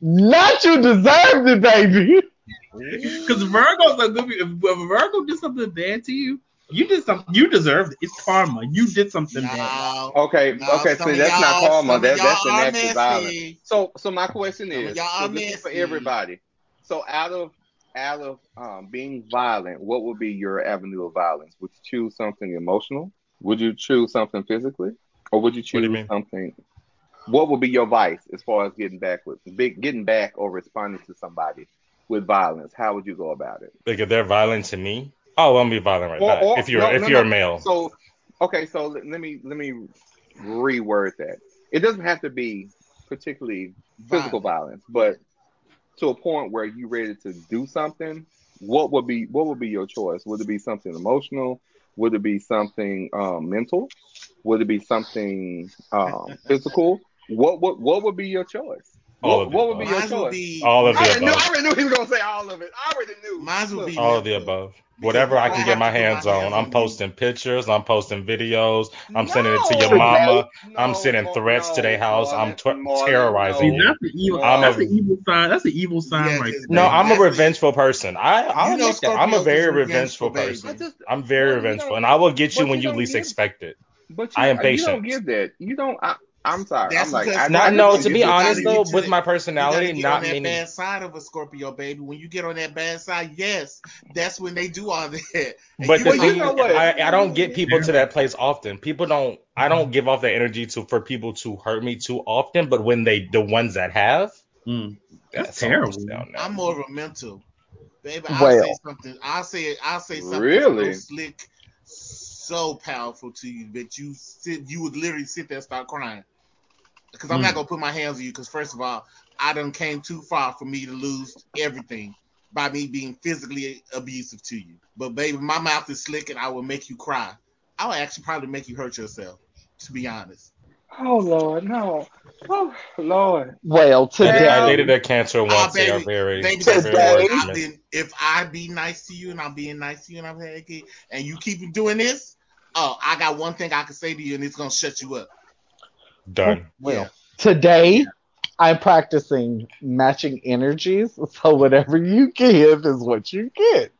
Not you deserved it, baby. Because Virgos are good. If, if a Virgo did something bad to you, you did something. You deserved it. It's karma. You did something bad. Okay, y'all, okay, some see that's not karma. some of That that's an are act of violence. So so my question is, y'all so are this is for everybody. So out of out of um, being violent, what would be your avenue of violence? Would you choose something emotional? Would you choose something physically, or would you do you choose something? What would be your vice as far as getting back with big, getting back or responding to somebody with violence? How would you go about it? Like if they're violent to me, oh, I'm gonna be violent right Or- back. or- if you're no, if no, you're no. a male, So, okay, so let, let me let me reword that. It doesn't have to be particularly physical violence, but to a point where you're ready to do something. What would be what would be your choice? Would it be something emotional? Would it be something um, mental? Would it be something um, physical? What what what would be your choice? All What, of what would be your Mine would choice? be all of I the already, knew, I above, already knew he was gonna say all of it. I already knew. Mine would be all of the above. Whatever I I can get my put my hands on, hands I'm posting pictures. I'm posting videos. I'm sending it to your mama. No, I'm sending Mar- threats to their house. I'm Marlon, tw- terrorizing no. you. that's the evil. I'm a- that's the evil sign. That's an evil sign Yeah, right 'cause there. No, I'm a revengeful person. I I'll You know admit that. I'm a very revengeful revengeful, baby. person. I just, I'm very well, revengeful, don't- and I will get you when you you least give- expect it. But you, I am you patient. don't give that. You don't. I, I'm sorry. That's I'm like, because I, Not no. To be honest though, to with the- my You personality, get not on that many. bad side of a Scorpio, baby. When you get on that bad side, yes, that's when they do all that. And But you the Well, like- you know what? I, I don't get people to that place often. People don't. I don't give off that energy to for people to hurt me too often. But when they, the ones that have, Mm. That's all terrible. just. I'm more of a mental. Baby, I'll Well. say something. I'll say I'll say something Really? so slick, so powerful to you that you sit you would literally sit there and start crying. Because I'm Hmm. not gonna put my hands on you because first of all, I done came too far for me to lose everything by me being physically abusive to you. But baby, my mouth is slick and I will make you cry. I will actually probably make you hurt yourself, to be honest. Oh Lord, no. Oh Lord. Well, I, did- I dated a cancer once. Ah, they are baby, very, baby, very because. I've been. If I be nice to you and I'm being nice to you and I'm had kid, and you keep doing this, oh, I got one thing I can say to you and it's gonna shut you up. Done. Yeah. today, I'm practicing matching energies. So whatever you give is what you get.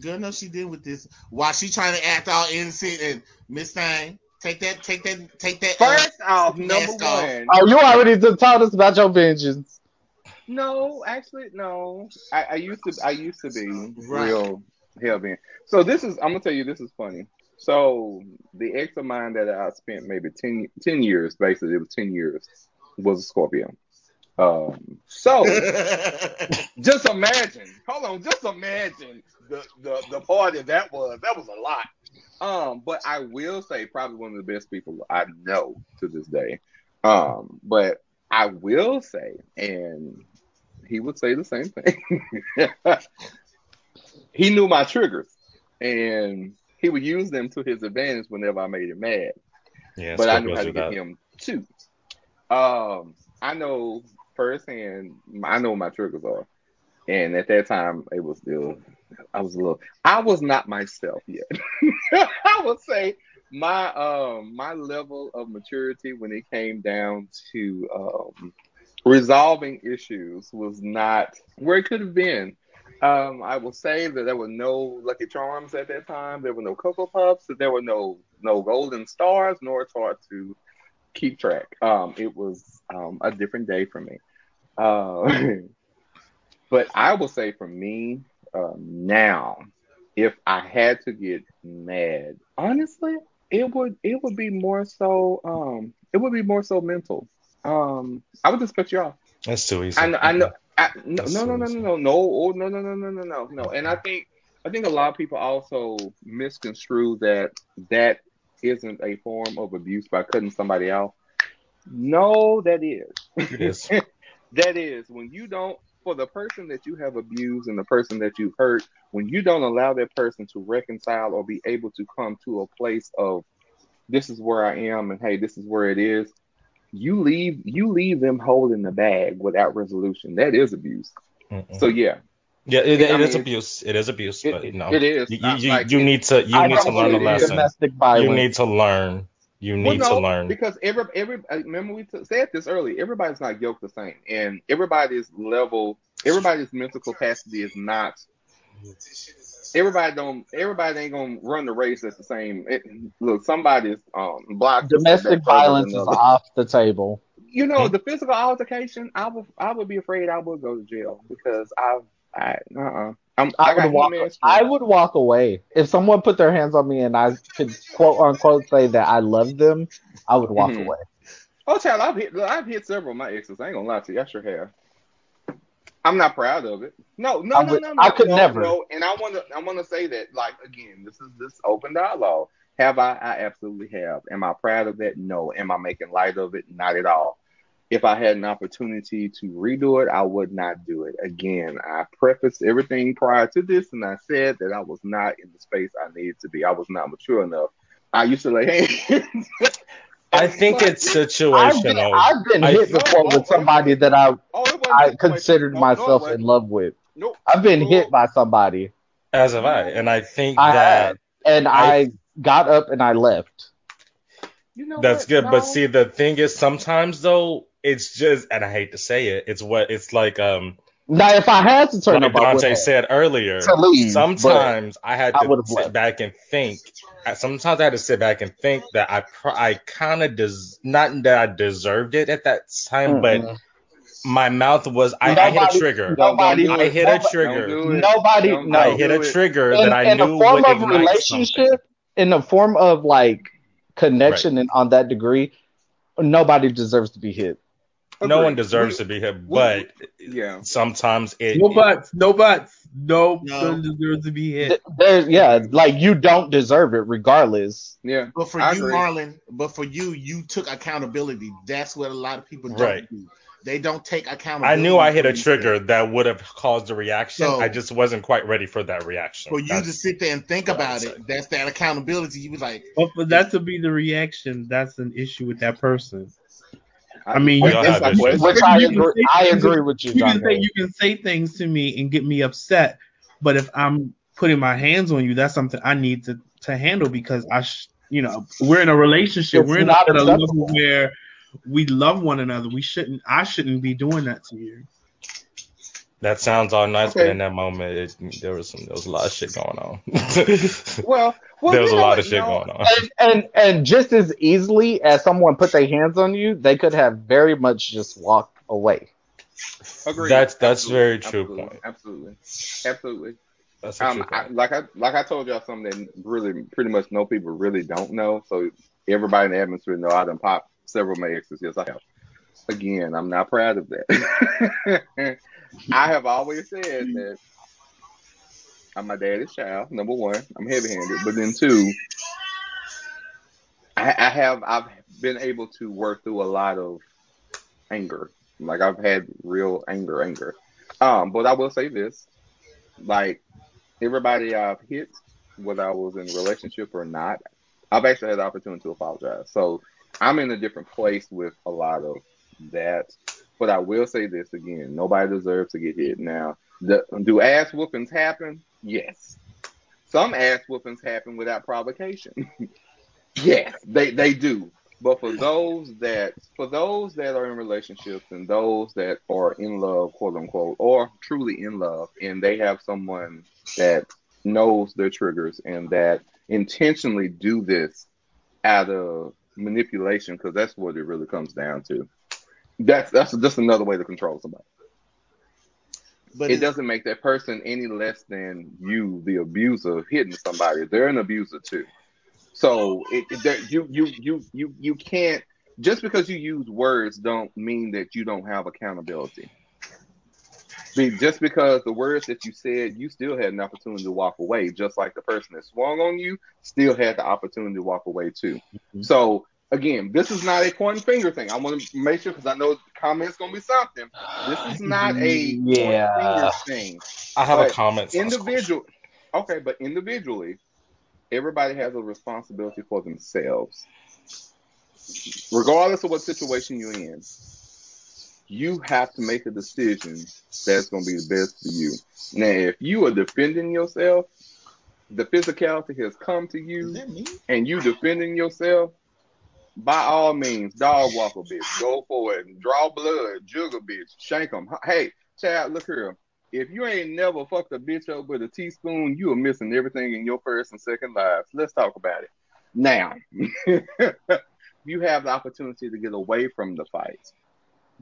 Good enough she did with this. While she trying to act all innocent and Miss Thing, Take that, take that, take that. First uh, off, number mask off. one. Oh, you already told us about your vengeance. No, actually, no. I, I used to. I used to be Right. real hell bent. So this is. I'm gonna tell you. This is funny. So the ex of mine that I spent maybe 10, 10 years, basically it was ten years, was a Scorpio. Um. So just imagine. Hold on. Just imagine the the the party that was. That was a lot. Um. But I will say probably one of the best people I know to this day. Um. But I will say, and he would say the same thing. he knew my triggers, and he would use them to his advantage whenever I made him mad. Yeah, but I knew how to get that. him too. Um, I know firsthand. I know what my triggers are, and at that time, it was still. I was a little. I was not myself yet. I would say my um my level of maturity when it came down to um resolving issues was not where it could have been. Um, I will say that there were no Lucky Charms at that time. There were no Cocoa Puffs. There were no no Golden Stars, nor it's hard to keep track. Um, it was um, a different day for me. Uh, but I will say for me um, now, if I had to get mad, honestly, it would it would be more so um, it would be more so mental. Um, I would just cut you off. That's too easy. I know, I know. I, no, no, no, no, no, no, no, oh, no, no, no, no, no, no, no. And I think, I think a lot of people also misconstrue that that isn't a form of abuse by cutting somebody off. No, that is. It is. that is when you don't, for the person that you have abused and the person that you've hurt, when you don't allow that person to reconcile or be able to come to a place of, this is where I am, and hey, this is where it is you leave you leave them holding the bag without resolution. That is abuse. Mm-mm. So yeah, yeah, it, it mean, is it's- abuse. It is abuse, it- but no, it is. You, you, like, you it- need to you I need to learn a lesson. You need to learn. You Well, need no, to learn. because every every uh, remember we t- said this earlier. Everybody's not yoked the same, and everybody's level, everybody's mental capacity is not. Everybody don't. Everybody ain't gonna run the race at the same. It, look, somebody's um blocked. Domestic violence is off the table. You know, the physical altercation. I would. I would be afraid I would go to jail because I've. I. Uh. uh I'm. I, I would walk. I would walk away if someone put their hands on me and I could quote unquote say that I love them. I would walk Mhm. away. Oh, child, I've hit. I've hit several of my exes. I ain't gonna lie to you. I sure have. I'm not proud of it. No, no, I no, would- no, no. I could no, never. No, and I want to. I want to say that, like, again, this is this open dialogue. Have I? I absolutely have. Am I proud of that? No. Am I making light of it? Not at all. If I had an opportunity to redo it, I would not do it. Again, I prefaced everything prior to this, and I said that I was not in the space I needed to be. I was not mature enough. I used to lay hands. I think But- it's I've been, situational. I've been hit before with somebody that I it wasn't I considered No, no, myself wasn't. in love with. Nope. I've been No. hit by somebody, As have I, and I think I that have. and I- I got up and I left. You know That's what? good, No. but see, the thing is, sometimes though, it's just, and I hate to say it, it's what it's like. Um, Now, if I had to turn like up, I Dante said earlier. Leave, sometimes I had to would've sit left. back and think. Sometimes I had to sit back and think that I, pr- I kind of des, not that I deserved it at that time, but Mm-mm. My mouth was, I, I hit a trigger. Don't- don't Nobody, I it. hit a trigger. Don't do it. Nobody, no. I hit a do it. trigger in, that I in knew a form of relationship, something. in the form of like connection and on that degree, nobody deserves to be hit. No one deserves We- to be hit, we- but Yeah. sometimes it. No buts. No buts. No, No. no deserves to be hit. There's, yeah, like you don't deserve it regardless. Yeah. But for I you, agree. Marlon, but for you, you took accountability. That's what a lot of people don't Right. do. They don't take accountability. I knew I hit a trigger things. that would have caused a reaction. So- I just wasn't quite ready for that reaction. For you to sit there and think about it, that's that accountability. You was like, But for that to be the reaction, that's an issue with that person. I, I mean, you all can- have my question. Which I agree. say I agree with you, You can say you can say things to me and get me upset, but if I'm putting my hands on you, that's something I need to to handle because I, sh- you know, we're in a relationship. It's we're in a, not at a level where we love one another. We shouldn't. I shouldn't be doing that to you. That sounds all nice, but in that moment, it, there was some, there was a lot of shit going on. Well, well, there was a lot what? of shit No, going on. And, and and just as easily as someone put their hands on you, they could have very much just walked away. agreed. That's that's Absolutely. very true Absolutely. point. Absolutely. Absolutely. That's Um, I, like I like I told y'all something that really pretty much no people really don't know. So everybody in the atmosphere know I done popped several my exes. Yes, I have. Again, I'm not proud of that. I have always said that I'm my daddy's child. Number one, I'm heavy-handed, but then two, I, I have I've been able to work through a lot of anger. Like I've had real anger, anger. Um, but I will say this, like everybody I've hit, whether I was in a relationship or not, I've actually had the opportunity to apologize. So I'm in a different place with a lot of that. But I will say this again: nobody deserves to get hit. Now, the, do ass whoopings happen? Yes. Some ass whoopings happen without provocation. yes, they they do. But for those that for those that are in relationships and those that are in love, quote unquote, or truly in love, and they have someone that knows their triggers and that intentionally do this out of manipulation, because that's what it really comes down to. That's that's just another way to control somebody. But it doesn't make that person any less than you, the abuser, hitting somebody. They're an abuser too. So it, you you you you you can't just because you use words don't mean that you don't have accountability. See, just because the words that you said, you still had an opportunity to walk away, just like the person that swung on you still had the opportunity to walk away too. Mm-hmm. So again, this is not a pointing finger thing. I want to make sure because I know the comments gonna be something. This is not a Yeah. finger thing. I have a comment. individual okay but individually everybody has a responsibility for themselves regardless of what situation you're in you have to make a decision that's going to be the best for you. Now if you are defending yourself the physicality has come to you and you defending yourself by all means dog walk a bitch. Go for it. And draw blood jug a bitch. Shank them hey child look here. If you ain't never fucked a bitch up with a teaspoon, you are missing everything in your first and second lives. Let's talk about it. Now, you have the opportunity to get away from the fight.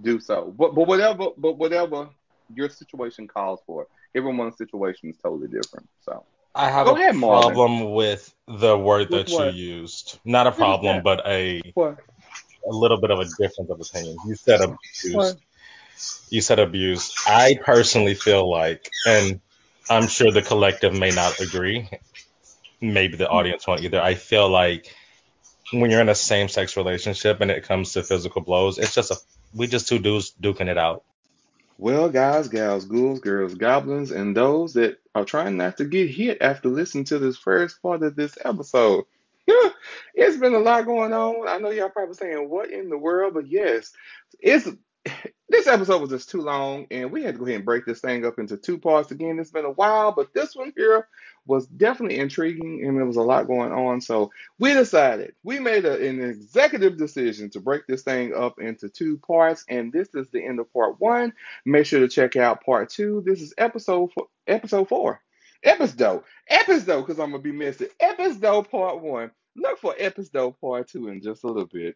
Do so. But but whatever but whatever your situation calls for. Everyone's situation is totally different. So I have Go a ahead, Marlon. problem with the word With that you used. Not a problem, but a What? a little bit of a difference of opinion. You said abuse. What? You said abuse. I personally feel like, and I'm sure the collective may not agree. Maybe the audience won't either. I feel like when you're in a same sex relationship and it comes to physical blows, it's just a we just two dudes duking it out. Well, guys, gals, ghouls, girls, goblins, and those that are trying not to get hit after listening to this first part of this episode. it's been a lot going on. I know y'all probably saying, what in the world? But yes, it's this episode was just too long, and we had to go ahead and break this thing up into two parts again. It's been a while, but this one here was definitely intriguing, and there was a lot going on. So we decided, we made a, an executive decision to break this thing up into two parts, and this is the end of part one. Make sure to check out part two. This is episode four, episode four. Episode, episode, because I'm gonna be missing episode part one. Look for episode part two in just a little bit.